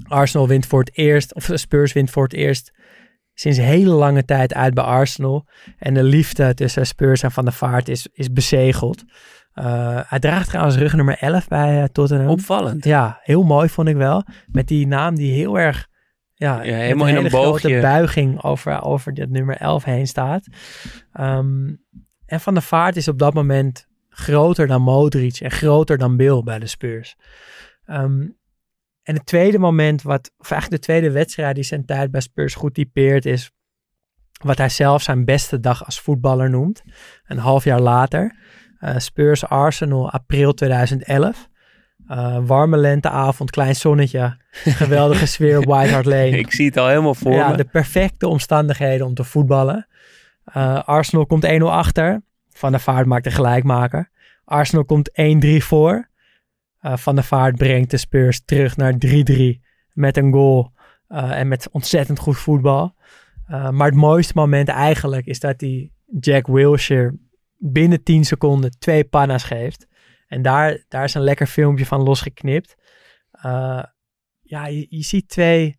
Arsenal wint voor het eerst, of Spurs wint voor het eerst sinds hele lange tijd uit bij Arsenal. En de liefde tussen Spurs en Van der Vaart is, is bezegeld. Uh, hij draagt trouwens rug nummer 11 bij uh, Tottenham.
Opvallend.
Ja, heel mooi vond ik wel. Met die naam die heel erg... Ja,
ja helemaal
een
in een boogje.
grote buiging over, over dat nummer 11 heen staat. Um, en Van der Vaart is op dat moment groter dan Modric en groter dan Bill bij de Spurs. Um, en het tweede moment, wat, of eigenlijk de tweede wedstrijd die zijn tijd bij Spurs goed typeert, is wat hij zelf zijn beste dag als voetballer noemt. Een half jaar later. Uh, Spurs Arsenal, april 2011. Uh, warme lenteavond, klein zonnetje, geweldige sfeer op White Hart Lane.
Ik zie het al helemaal voor
ja,
me.
De perfecte omstandigheden om te voetballen. Uh, Arsenal komt 1-0 achter. Van der Vaart maakt de gelijkmaker. Arsenal komt 1-3 voor. Uh, Van der Vaart brengt de Spurs terug naar 3-3 met een goal Eh, en met ontzettend goed voetbal. Maar het mooiste moment eigenlijk is dat hij Jack Wilshere binnen 10 seconden twee panna's geeft. En daar, daar is een lekker filmpje van losgeknipt. Uh, ja, je, je, ziet twee,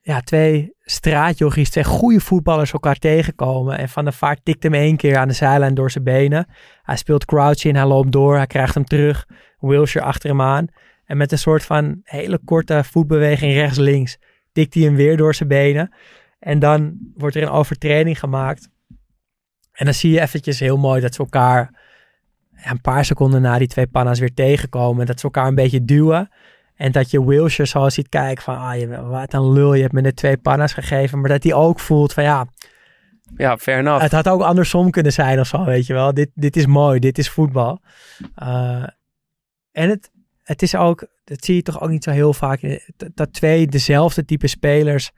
ja, twee twee goede voetballers elkaar tegenkomen. En Van der Vaart tikt hem één keer aan de zijlijn door zijn benen. Hij speelt crouch in, hij loopt door, hij krijgt hem terug. Wilshire achter hem aan. En met een soort van hele korte voetbeweging rechts-links tikt hij hem weer door zijn benen. En dan wordt er een overtreding gemaakt. En dan zie je eventjes heel mooi dat ze elkaar een paar seconden na die twee panna's weer tegenkomen. Dat ze elkaar een beetje duwen. En dat je Wilshire zo ziet kijken van, ah, je, wat een lul, je hebt me net twee panna's gegeven. Maar dat hij ook voelt van, ja...
Ja, fair enough.
Het had ook andersom kunnen zijn of zo, weet je wel. Dit, dit is mooi, dit is voetbal. Uh, en het, het is ook, dat zie je toch ook niet zo heel vaak, dat twee dezelfde type spelers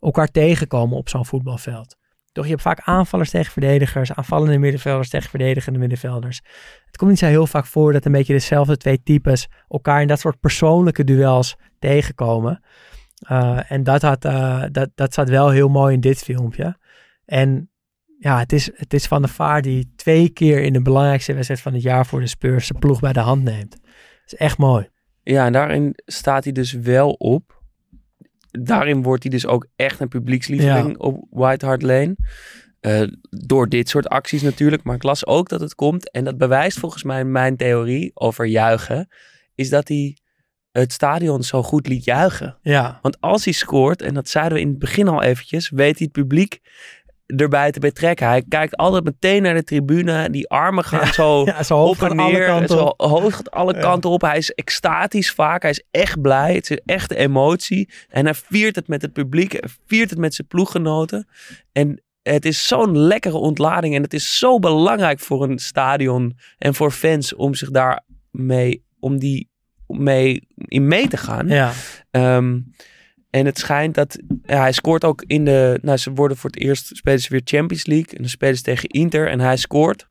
elkaar tegenkomen op zo'n voetbalveld. Toch, je hebt vaak aanvallers tegen verdedigers, aanvallende middenvelders tegen verdedigende middenvelders. Het komt niet zo heel vaak voor dat een beetje dezelfde twee types elkaar in dat soort persoonlijke duels tegenkomen. Uh, en dat, had, uh, dat, dat zat wel heel mooi in dit filmpje. En ja, het is, het is Van de Vaart die twee keer in de belangrijkste wedstrijd van het jaar voor de Spurs zijn ploeg bij de hand neemt. Dat is echt mooi.
Ja, en daarin staat hij dus wel op daarin wordt hij dus ook echt een publiekslieveling op White Hart Lane. Uh, door dit soort acties natuurlijk. Maar ik las ook dat het komt. En dat bewijst volgens mij mijn theorie over juichen. Is dat hij het stadion zo goed liet juichen.
Ja.
Want als hij scoort, en dat zeiden we in het begin al eventjes, weet hij het publiek erbij te betrekken. Hij kijkt altijd meteen naar de tribune. Die armen gaan zo,
ja, zo
op en neer.
Zo
hoog gaat alle kanten op. Hij is extatisch vaak. Hij is echt blij. Het is echte emotie. En hij viert het met het publiek. Hij viert het met zijn ploeggenoten. En het is zo'n lekkere ontlading. En het is zo belangrijk voor een stadion en voor fans om zich daar mee, om die mee in mee te gaan.
Ja.
Um, en het schijnt dat ja, hij scoort ook in de. Nou, ze worden voor het eerst spelen ze weer Champions League. En dan spelen ze tegen Inter en hij scoort.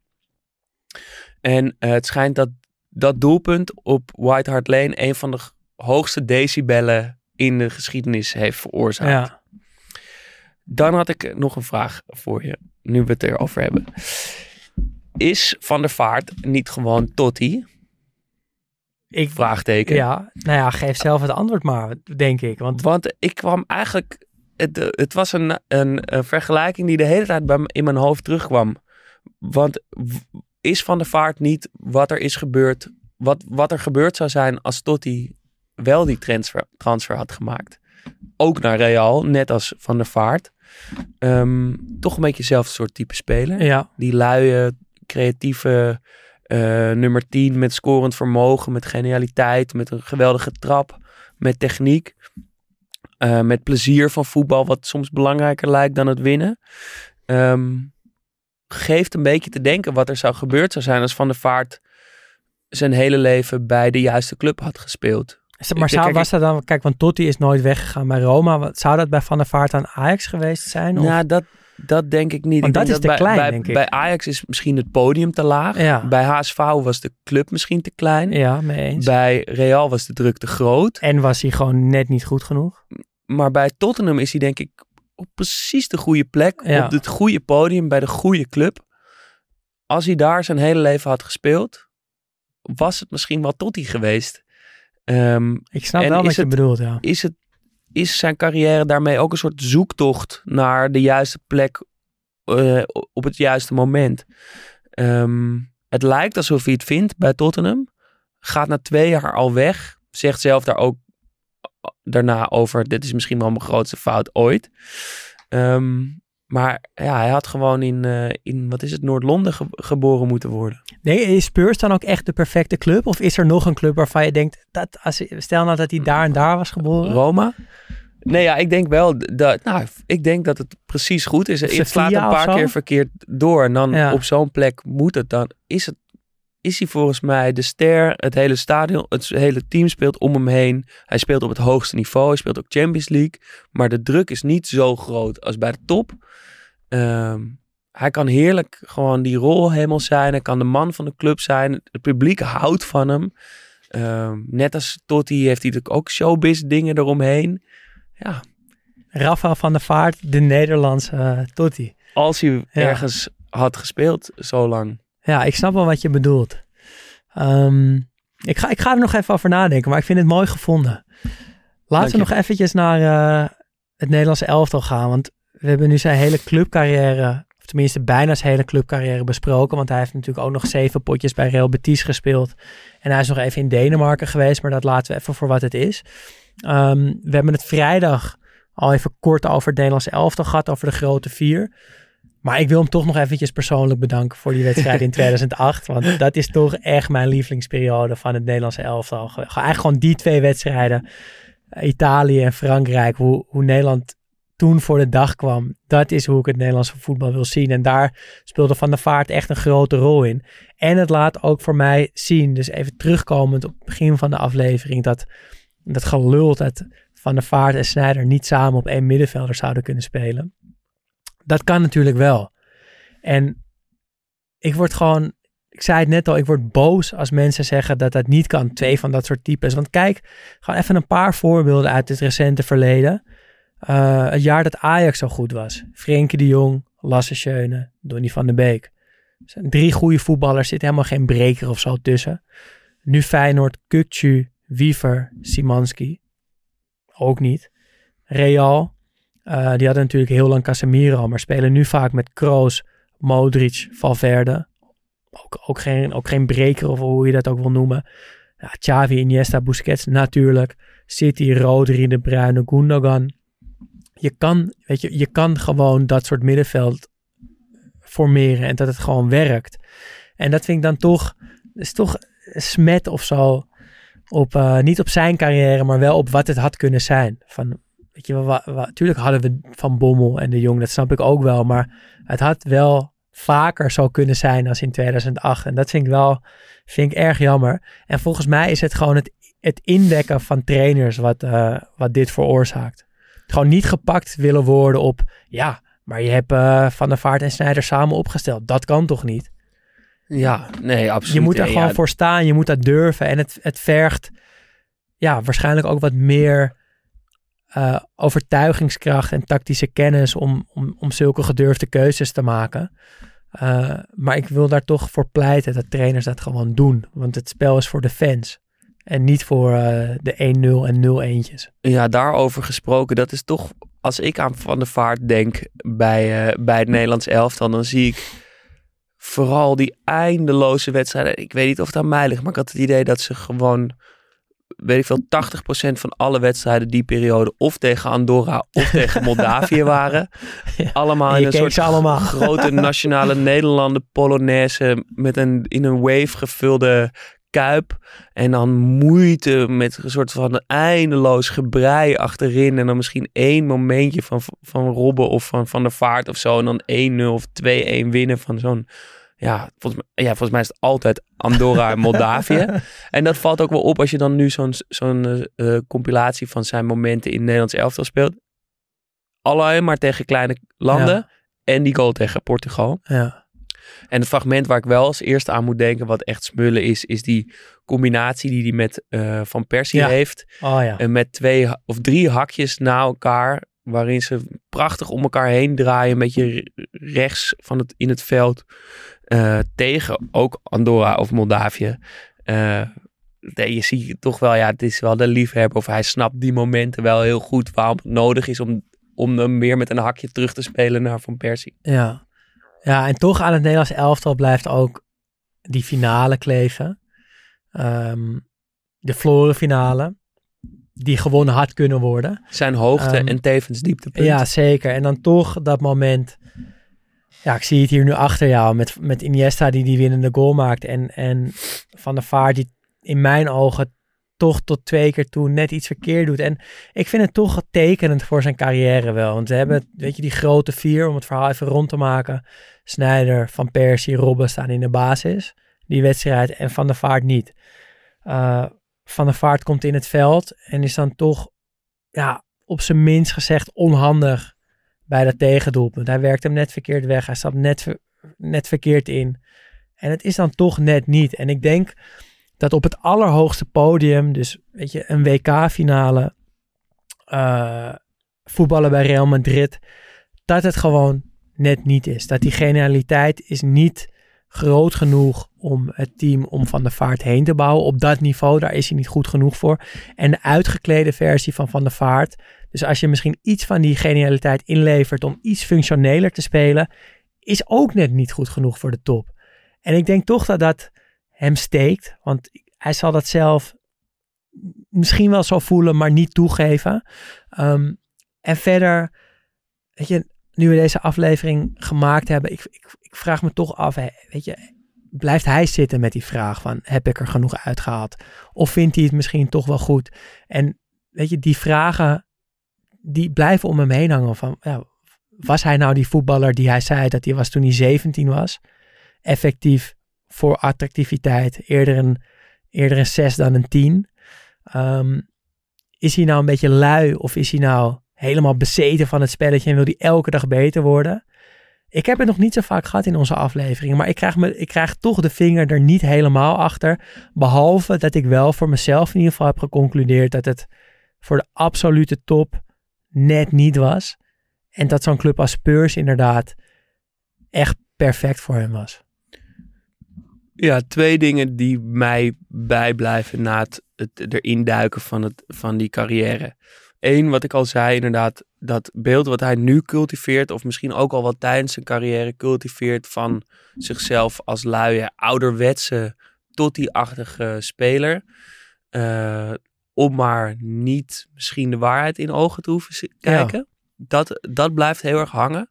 En uh, het schijnt dat dat doelpunt op White Hart Lane een van de hoogste decibellen in de geschiedenis heeft veroorzaakt.
Ja.
Dan had ik nog een vraag voor je, nu we het erover hebben. Is Van der Vaart niet gewoon Totti?
Ik,
Vraagteken.
Ja, nou ja, geef zelf het antwoord maar, denk ik. Want,
Want ik kwam eigenlijk... Het, het was een, een, een vergelijking die de hele tijd bij in mijn hoofd terugkwam. Want is Van der Vaart niet wat er is gebeurd... Wat, wat er gebeurd zou zijn als Totti wel die transfer, transfer had gemaakt. Ook naar Real, net als Van der Vaart. Um, toch een beetje hetzelfde soort type speler.
Ja.
Die luie, creatieve uh, nummer 10 met scorend vermogen, met genialiteit, met een geweldige trap, met techniek. Uh, met plezier van voetbal, wat soms belangrijker lijkt dan het winnen. Um, geeft een beetje te denken wat er zou gebeurd zou zijn als Van der Vaart zijn hele leven bij de juiste club had gespeeld.
Maar zou, was dat dan, kijk, want Totti is nooit weggegaan bij Roma. Zou dat bij Van der Vaart aan Ajax geweest zijn?
Of? Nou, dat, dat denk ik niet.
Want dat is te
bij,
klein,
bij,
denk ik.
Bij Ajax is misschien het podium te laag.
Ja.
Bij HSV was de club misschien te klein.
Ja, mee eens.
Bij Real was de druk te groot.
En was hij gewoon net niet goed genoeg.
Maar bij Tottenham is hij denk ik op precies de goede plek.
Ja.
Op het goede podium, bij de goede club. Als hij daar zijn hele leven had gespeeld, was het misschien wel Totti geweest. Ehm,
Ik snap wel wat je
het-
bedoelt, ja.
is, het, is zijn carrière daarmee ook een soort zoektocht naar de juiste plek eh, op het juiste moment. Ehm, het lijkt alsof hij het vindt bij Tottenham. Gaat na twee jaar al weg. Zegt zelf daar ook daarna over: dit is misschien wel mijn grootste fout ooit. Ehm, maar ja, hij had gewoon in, eh, in wat is het, Noord-Londen ge- geboren moeten worden.
Nee, is Spurs dan ook echt de perfecte club? Of is er nog een club waarvan je denkt, dat, als, stel nou dat hij daar en daar was geboren?
Roma? Nee, ja, ik denk wel dat, nou, ik denk dat het precies goed is. Het slaat een paar keer verkeerd door. En dan
Ja.
op zo'n plek moet het dan. Is, het, is hij volgens mij de ster, het hele stadion, het hele team speelt om hem heen. Hij speelt op het hoogste niveau. Hij speelt ook Champions League. Maar de druk is niet zo groot als bij de top. Ehm, hij kan heerlijk gewoon die rol helemaal zijn. Hij kan de man van de club zijn. Het publiek houdt van hem. Ehm, net als Totti heeft hij natuurlijk ook showbiz dingen eromheen. Ja,
Rafael van der Vaart, de Nederlandse uh, Totti.
Als hij ergens had gespeeld zo lang.
Ja, ik snap wel wat je bedoelt. Um, ik, ga, ik ga er nog even over nadenken, maar ik vind het mooi gevonden. Laten we nog eventjes naar uh, het Nederlandse elftal gaan. Want we hebben nu zijn hele clubcarrière, of tenminste bijna zijn hele clubcarrière besproken. Want hij heeft natuurlijk ook nog zeven potjes bij Real Betis gespeeld. En hij is nog even in Denemarken geweest, maar dat laten we even voor wat het is. Um, we hebben het vrijdag al even kort over het Nederlandse elftal gehad, over de grote vier. Maar ik wil hem toch nog eventjes persoonlijk bedanken voor die wedstrijd in 2008. Want dat is toch echt mijn lievelingsperiode van het Nederlandse elftal. Eigenlijk gewoon die twee wedstrijden. Italië en Frankrijk. Hoe, hoe Nederland toen voor de dag kwam. Dat is hoe ik het Nederlandse voetbal wil zien. En daar speelde Van der Vaart echt een grote rol in. En het laat ook voor mij zien, dus even terugkomend op het begin van de aflevering, dat, dat gelul dat Van der Vaart en Snijder niet samen op één middenvelder zouden kunnen spelen. Dat kan natuurlijk wel. En ik word gewoon, ik zei het net al, ik word boos als mensen zeggen dat dat niet kan. Twee van dat soort types. Want kijk, gewoon even een paar voorbeelden uit het recente verleden. Uh, het jaar dat Ajax zo goed was. Frenkie de Jong, Lasse Schöne, Donny van den Beek. zijn drie goede voetballers, zit helemaal geen breker of zo tussen. Nu Feyenoord, Kukcu, Wiever, Simanski. Ook niet. Real, uh, die hadden natuurlijk heel lang Casemiro, maar spelen nu vaak met Kroos, Modric, Valverde. Ook, ook, geen, ook geen breker of hoe je dat ook wil noemen. Ja, Xavi, Iniesta, Busquets natuurlijk. City, Rodri, De Bruyne, Gundogan. Je kan, weet je, je kan gewoon dat soort middenveld formeren en dat het gewoon werkt. En dat vind ik dan toch, is toch smet of zo. Op, uh, niet op zijn carrière, maar wel op wat het had kunnen zijn. Van Weet je, natuurlijk hadden we Van Bommel en de Jong, dat snap ik ook wel. Maar het had wel vaker zo kunnen zijn als in 2008. En dat vind ik wel vind ik erg jammer. En volgens mij is het gewoon het, het indekken van trainers wat, uh, wat dit veroorzaakt. Gewoon niet gepakt willen worden op, ja, maar je hebt uh, Van der Vaart en Snijder samen opgesteld. Dat kan toch niet?
Ja, nee, absoluut.
Je moet er gewoon voor staan, je moet dat durven. En het, het vergt ja, waarschijnlijk ook wat meer uh, overtuigingskracht en tactische kennis om, om, om zulke gedurfde keuzes te maken. Uh, maar ik wil daar toch voor pleiten dat trainers dat gewoon doen. Want het spel is voor de fans. En niet voor uh, de 1-0 en 0-1'tjes.
Ja, daarover gesproken. Dat is toch, als ik aan Van der Vaart denk bij, bij het Nederlands elftal, dan zie ik vooral die eindeloze wedstrijden. Ik weet niet of het aan mij ligt, maar ik had het idee dat ze gewoon weet ik veel, 80% van alle wedstrijden die periode of tegen Andorra of tegen Moldavië waren. Allemaal in een soort
allemaal.
grote nationale Nederlanden Polonaise met een in een wave gevulde kuip. En dan moeite met een soort van eindeloos gebrei achterin. En dan misschien één momentje van, van Robben of van Van der Vaart of zo. En dan 1-0 of 2-1 winnen van zo'n ja, volgens mij, ja, volgens mij is het altijd Andorra en Moldavië. en dat valt ook wel op als je dan nu zo'n zo'n uh, compilatie van zijn momenten in Nederlands elftal speelt. Alleen maar tegen kleine landen. En die goal tegen Portugal.
Ja.
En het fragment waar ik wel als eerste aan moet denken, wat echt smullen is, is die combinatie die hij met uh, Van Persie heeft.
Oh, ja.
En met twee of drie hakjes na elkaar waarin ze prachtig om elkaar heen draaien, een beetje rechts van het, in het veld. Uh, tegen ook Andorra of Moldavië. Uh, je ziet toch wel, ja, het is wel de liefhebber of hij snapt die momenten wel heel goed waarom het nodig is om, om hem weer met een hakje terug te spelen naar Van Persie.
Ja. ja, en toch aan het Nederlands elftal blijft ook die finale kleven. Um, de verloren finale die gewonnen had kunnen worden.
Zijn hoogte um, en tevens dieptepunt.
Ja, zeker. En dan toch dat moment. Ja, ik zie het hier nu achter jou met, met Iniesta die die winnende goal maakt. En, en Van der Vaart die in mijn ogen toch tot twee keer toe net iets verkeerd doet. En ik vind het toch tekenend voor zijn carrière wel. Want we hebben, weet je, die grote vier, om het verhaal even rond te maken. Snijder, Van Persie, Robben staan in de basis. Die wedstrijd en Van der Vaart niet. Uh, van der Vaart komt in het veld en is dan toch ja, op zijn minst gezegd onhandig bij dat tegendoelpunt. Hij werkt hem net verkeerd weg. Hij stapt net, net verkeerd in. En het is dan toch net niet. En ik denk dat op het allerhoogste podium, dus weet je, een WK-finale, uh, voetballen bij Real Madrid, dat het gewoon net niet is. Dat die genialiteit is niet groot genoeg om het team om Van der Vaart heen te bouwen. Op dat niveau, daar is hij niet goed genoeg voor. En de uitgeklede versie van Van der Vaart. Dus als je misschien iets van die genialiteit inlevert om iets functioneler te spelen, is ook net niet goed genoeg voor de top. En ik denk toch dat dat hem steekt, want hij zal dat zelf misschien wel zo voelen, maar niet toegeven. Um, en verder, weet je, nu we deze aflevering gemaakt hebben, ik, ik, ik vraag me toch af, weet je, blijft hij zitten met die vraag van, heb ik er genoeg uitgehaald? Of vindt hij het misschien toch wel goed? En weet je, die vragen, die blijven om hem heen hangen van, ja, was hij nou die voetballer die hij zei dat hij was toen hij 17 was? Effectief voor attractiviteit, eerder een, eerder een 6 dan een 10. Um, is hij nou een beetje lui of is hij nou helemaal bezeten van het spelletje en wil hij elke dag beter worden? Ik heb het nog niet zo vaak gehad in onze afleveringen, maar ik krijg, me, ik krijg toch de vinger er niet helemaal achter. Behalve dat ik wel voor mezelf in ieder geval heb geconcludeerd dat het voor de absolute top net niet was. En dat zo'n club als Spurs inderdaad echt perfect voor hem was.
Ja, twee dingen die mij bijblijven na het, het erin duiken van, het, van die carrière. Eén, wat ik al zei, inderdaad, dat beeld wat hij nu cultiveert, of misschien ook al wat tijdens zijn carrière cultiveert van zichzelf als luie, ouderwetse, tot die achtige speler. Uh, om maar niet misschien de waarheid in ogen te hoeven kijken. Dat, dat blijft heel erg hangen.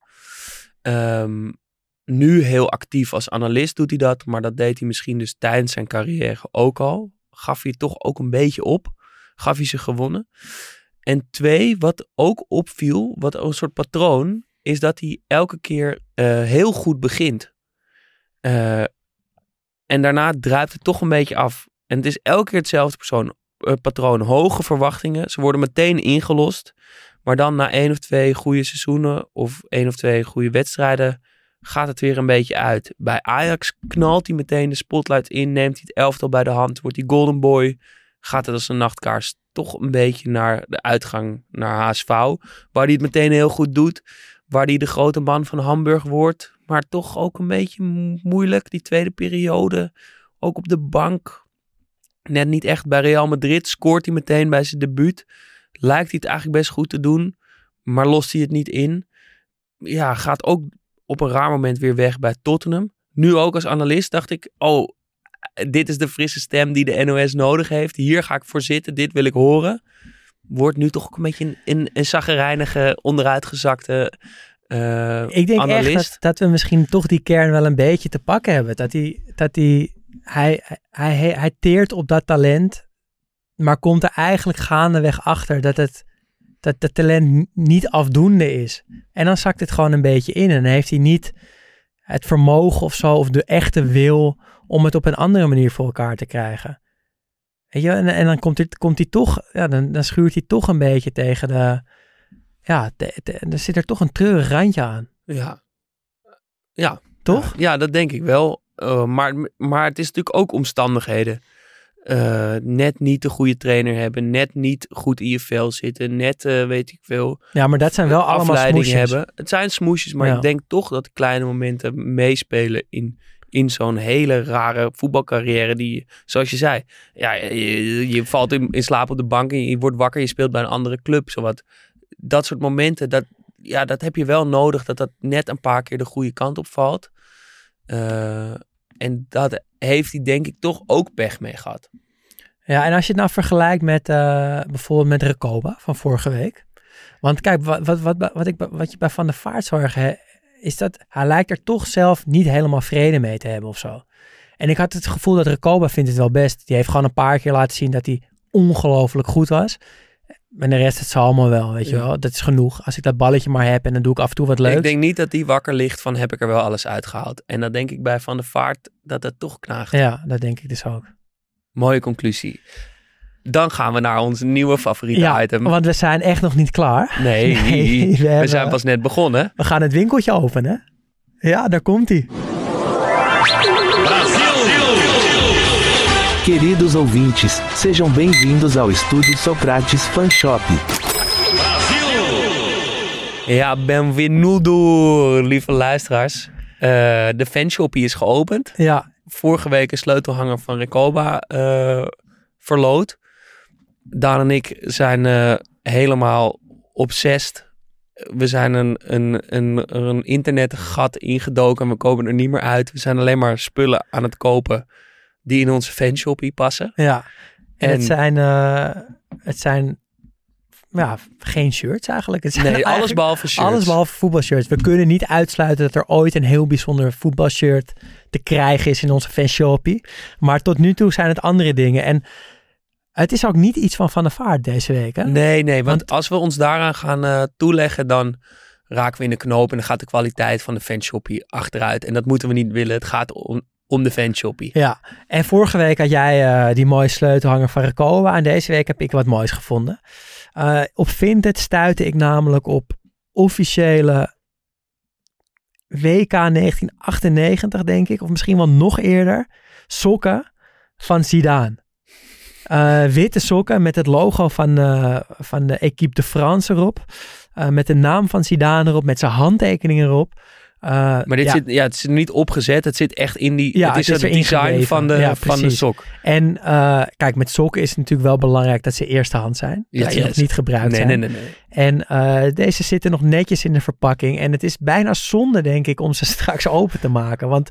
Um, nu heel actief als analist doet hij dat, maar dat deed hij misschien dus tijdens zijn carrière ook al. Gaf hij toch ook een beetje op. Gaf hij ze gewonnen. En twee, wat ook opviel, wat een soort patroon, is dat hij elke keer uh, heel goed begint. Uh, en daarna druipt het toch een beetje af. En het is elke keer hetzelfde persoon, uh, patroon. Hoge verwachtingen. Ze worden meteen ingelost. Maar dan na één of twee goede seizoenen of één of twee goede wedstrijden gaat het weer een beetje uit. Bij Ajax knalt hij meteen de spotlight in, neemt hij het elftal bij de hand, wordt hij golden boy, gaat het als een nachtkaars toch een beetje naar de uitgang naar HSV, waar hij het meteen heel goed doet, waar hij de grote man van Hamburg wordt, maar toch ook een beetje moeilijk, die tweede periode, ook op de bank. Net niet echt bij Real Madrid, scoort hij meteen bij zijn debuut. Lijkt hij het eigenlijk best goed te doen, maar lost hij het niet in. Ja, gaat ook op een raar moment weer weg bij Tottenham. Nu ook als analist dacht ik, oh, dit is de frisse stem die de NOS nodig heeft. Hier ga ik voor zitten, dit wil ik horen. Wordt nu toch ook een beetje een, een zaggerijnige, onderuitgezakte uh,
Ik denk
analist.
echt dat, dat, we misschien toch die kern wel een beetje te pakken hebben. Dat, die, dat die, hij, hij, hij, hij teert op dat talent, maar komt er eigenlijk gaandeweg achter dat het dat het talent niet afdoende is. En dan zakt het gewoon een beetje in. En dan heeft hij niet het vermogen of zo, of de echte wil om het op een andere manier voor elkaar te krijgen. Weet je, en, en dan komt hij, komt hij toch, ja, dan, dan schuurt hij toch een beetje tegen de, ja, er zit er toch een treurig randje aan.
Ja. Ja.
Toch?
Ja, dat denk ik wel. Uh, maar, maar het is natuurlijk ook omstandigheden. Uh, net niet de goede trainer hebben, net niet goed in je vel zitten, net uh, weet ik veel.
Ja, maar dat zijn wel allemaal smoesjes.
hebben. Het zijn smoesjes, maar ja. ik denk toch dat de kleine momenten meespelen in, in zo'n hele rare voetbalcarrière die, zoals je zei, ja, je, valt in, slaap op de bank en je wordt wakker, je speelt bij een andere club, zowat. Dat soort momenten, dat, ja, dat heb je wel nodig, dat dat net een paar keer de goede kant op valt. Uh, en dat heeft hij denk ik toch ook pech mee gehad.
Ja, en als je het nou vergelijkt met uh, bijvoorbeeld met Recoba van vorige week. Want kijk, wat, wat, wat, wat, ik, wat je bij Van der Vaart zorgen is dat hij lijkt er toch zelf niet helemaal vrede mee te hebben of zo. En ik had het gevoel dat Recoba vindt het wel best. Die heeft gewoon een paar keer laten zien dat hij ongelooflijk goed was. En de rest, het zal allemaal wel, weet je wel. Dat is genoeg. Als ik dat balletje maar heb en dan doe ik af en toe wat leuks.
Ik denk niet dat die wakker ligt van heb ik er wel alles uitgehaald. En dat denk ik bij Van der Vaart dat het toch knaagt.
Ja, dat denk ik dus ook.
Mooie conclusie. Dan gaan we naar ons nieuwe favoriete
ja,
item.
want we zijn echt nog niet klaar.
Nee, nee we, we zijn pas net begonnen.
We gaan het winkeltje openen. Ja, daar komt hij.
Queridos ouvintes, sejam bem-vindos ao Estúdio Socrates Fan Shop.
Ja, benvenuto, lieve luisteraars. Eh, de fanshoppie is geopend.
Ja,
Vorige week een sleutelhanger van Recoba eh verloot. Daan en ik zijn eh, helemaal obsessed. We zijn een, een, een, een internetgat ingedoken en we komen er niet meer uit. We zijn alleen maar spullen aan het kopen die in onze fanshoppie passen.
ja. En,
En-
het zijn, eh, het zijn ja, geen shirts eigenlijk. Het zijn
Nee, alles behalve shirts.
Alles behalve voetbalshirts. We kunnen niet uitsluiten dat er ooit een heel bijzonder voetbalshirt te krijgen is in onze fanshoppie. Maar tot nu toe zijn het andere dingen. En het is ook niet iets van Van der Vaart deze week. Hè?
Nee, nee, want, als we ons daaraan gaan eh, toeleggen, dan raken we in de knoop en dan gaat de kwaliteit van de fanshoppie achteruit. En dat moeten we niet willen. Het gaat om, om de fanshoppie.
Ja, en vorige week had jij eh, die mooie sleutelhanger van Recoba. En deze week heb ik wat moois gevonden. Eh, op Vinted stuitte ik namelijk op officiële WK 1998, denk ik. Of misschien wel nog eerder. Sokken van Zidane. Eh, witte sokken met het logo van, eh, van de Equipe de France erop. Eh, met de naam van Zidane erop. Met zijn handtekening erop.
Maar dit
ja.
zit, ja, het is niet opgezet. Het zit echt in die.
Ja,
het is
het
design van de,
Ja,
van de sok.
En kijk, met sokken is het natuurlijk wel belangrijk dat ze eerstehand zijn.
Ja,
dat ze nog niet gebruikt
Nee,
zijn.
nee, nee, nee.
En deze zitten nog netjes in de verpakking. En het is bijna zonde, denk ik, om ze straks open te maken. Want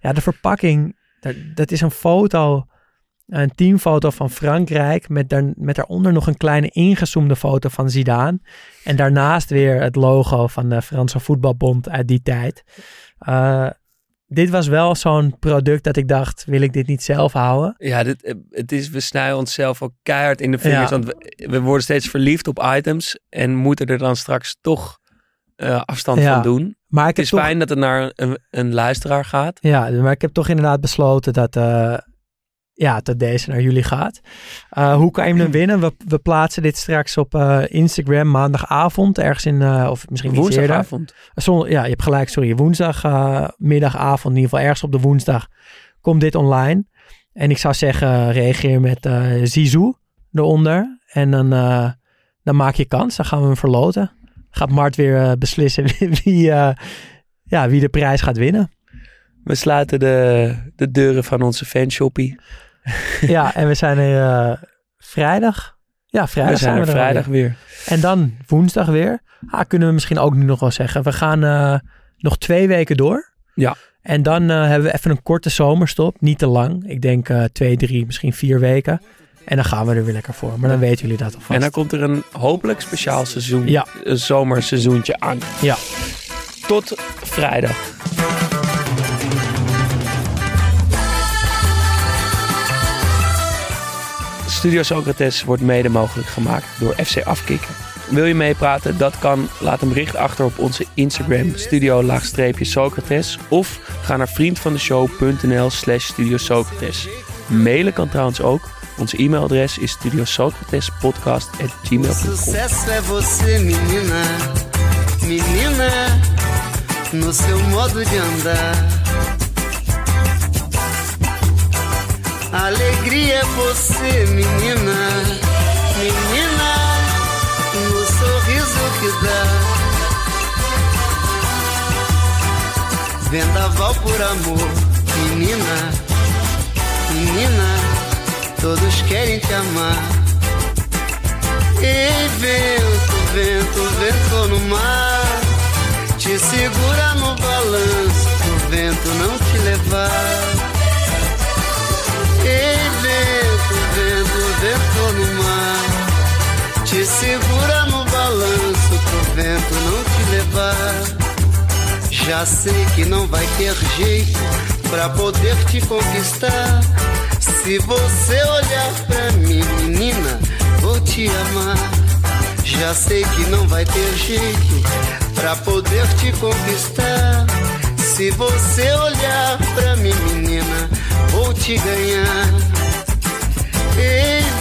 ja, de verpakking, dat, dat is een foto, een teamfoto van Frankrijk. Met, daar, met daaronder nog een kleine ingezoomde foto van Zidane. En daarnaast weer het logo van de Franse voetbalbond uit die tijd. Eh, dit was wel zo'n product dat ik dacht, wil ik dit niet zelf houden?
Ja, dit, eh, het is, we snijden onszelf ook keihard in de vingers.
Ja.
Want we, we worden steeds verliefd op items. En moeten er dan straks toch eh, afstand
Ja.
van doen.
Maar
Het is
toch-
fijn dat het naar een, een luisteraar gaat.
Ja, maar ik heb toch inderdaad besloten dat, ja, dat deze naar jullie gaat. Eh, hoe kan je hem winnen? We, we plaatsen dit straks op eh, Instagram maandagavond. Ergens in, eh, of misschien.
Woensdagavond.
Zon- ja, je hebt gelijk, sorry. Woensdagmiddagavond, in ieder geval ergens op de woensdag, komt dit online. En ik zou zeggen, reageer met eh Zizou eronder. En dan, eh, dan maak je kans. Dan gaan we hem verloten. Gaat Mart weer beslissen wie, eh, ja, wie de prijs gaat winnen.
We sluiten de, de deuren van onze fanshoppie.
Ja, en we zijn er eh, vrijdag. Ja, vrijdag
we zijn er
we
vrijdag
alweer.
weer.
En dan woensdag weer. Ah, kunnen we misschien ook nu nog wel zeggen. We gaan eh, nog twee weken door.
Ja.
En dan eh, hebben we even een korte zomerstop. Niet te lang. Ik denk eh, twee, drie, misschien vier weken. En dan gaan we er weer lekker voor. Maar dan weten jullie dat alvast.
En dan komt er een hopelijk speciaal seizoen,
Ja.
een zomerseizoentje aan.
Ja.
Tot vrijdag. Studio Socrates wordt mede mogelijk gemaakt door FC Afkikken. Wil je meepraten? Dat kan. Laat een bericht achter op onze Instagram studio-socrates of ga naar vriendvandeshow.nl slash studio Socrates. Mailen kan trouwens ook. Onze e-mailadres is studiosocratespodcast.gmail.com.
Alegria é você, menina, menina, no sorriso que dá. Vendaval por amor, menina, menina, todos querem te amar. Ei, vento, vento, vento no mar, te segura no balanço, pro vento não te levar. Vento, no mar, te segura no balanço, pro vento não te levar. Já sei que não vai ter jeito pra poder te conquistar. Se você olhar pra mim, menina, vou te amar. Já sei que não vai ter jeito pra poder te conquistar. Se você olhar pra mim, menina, vou te ganhar. Ei,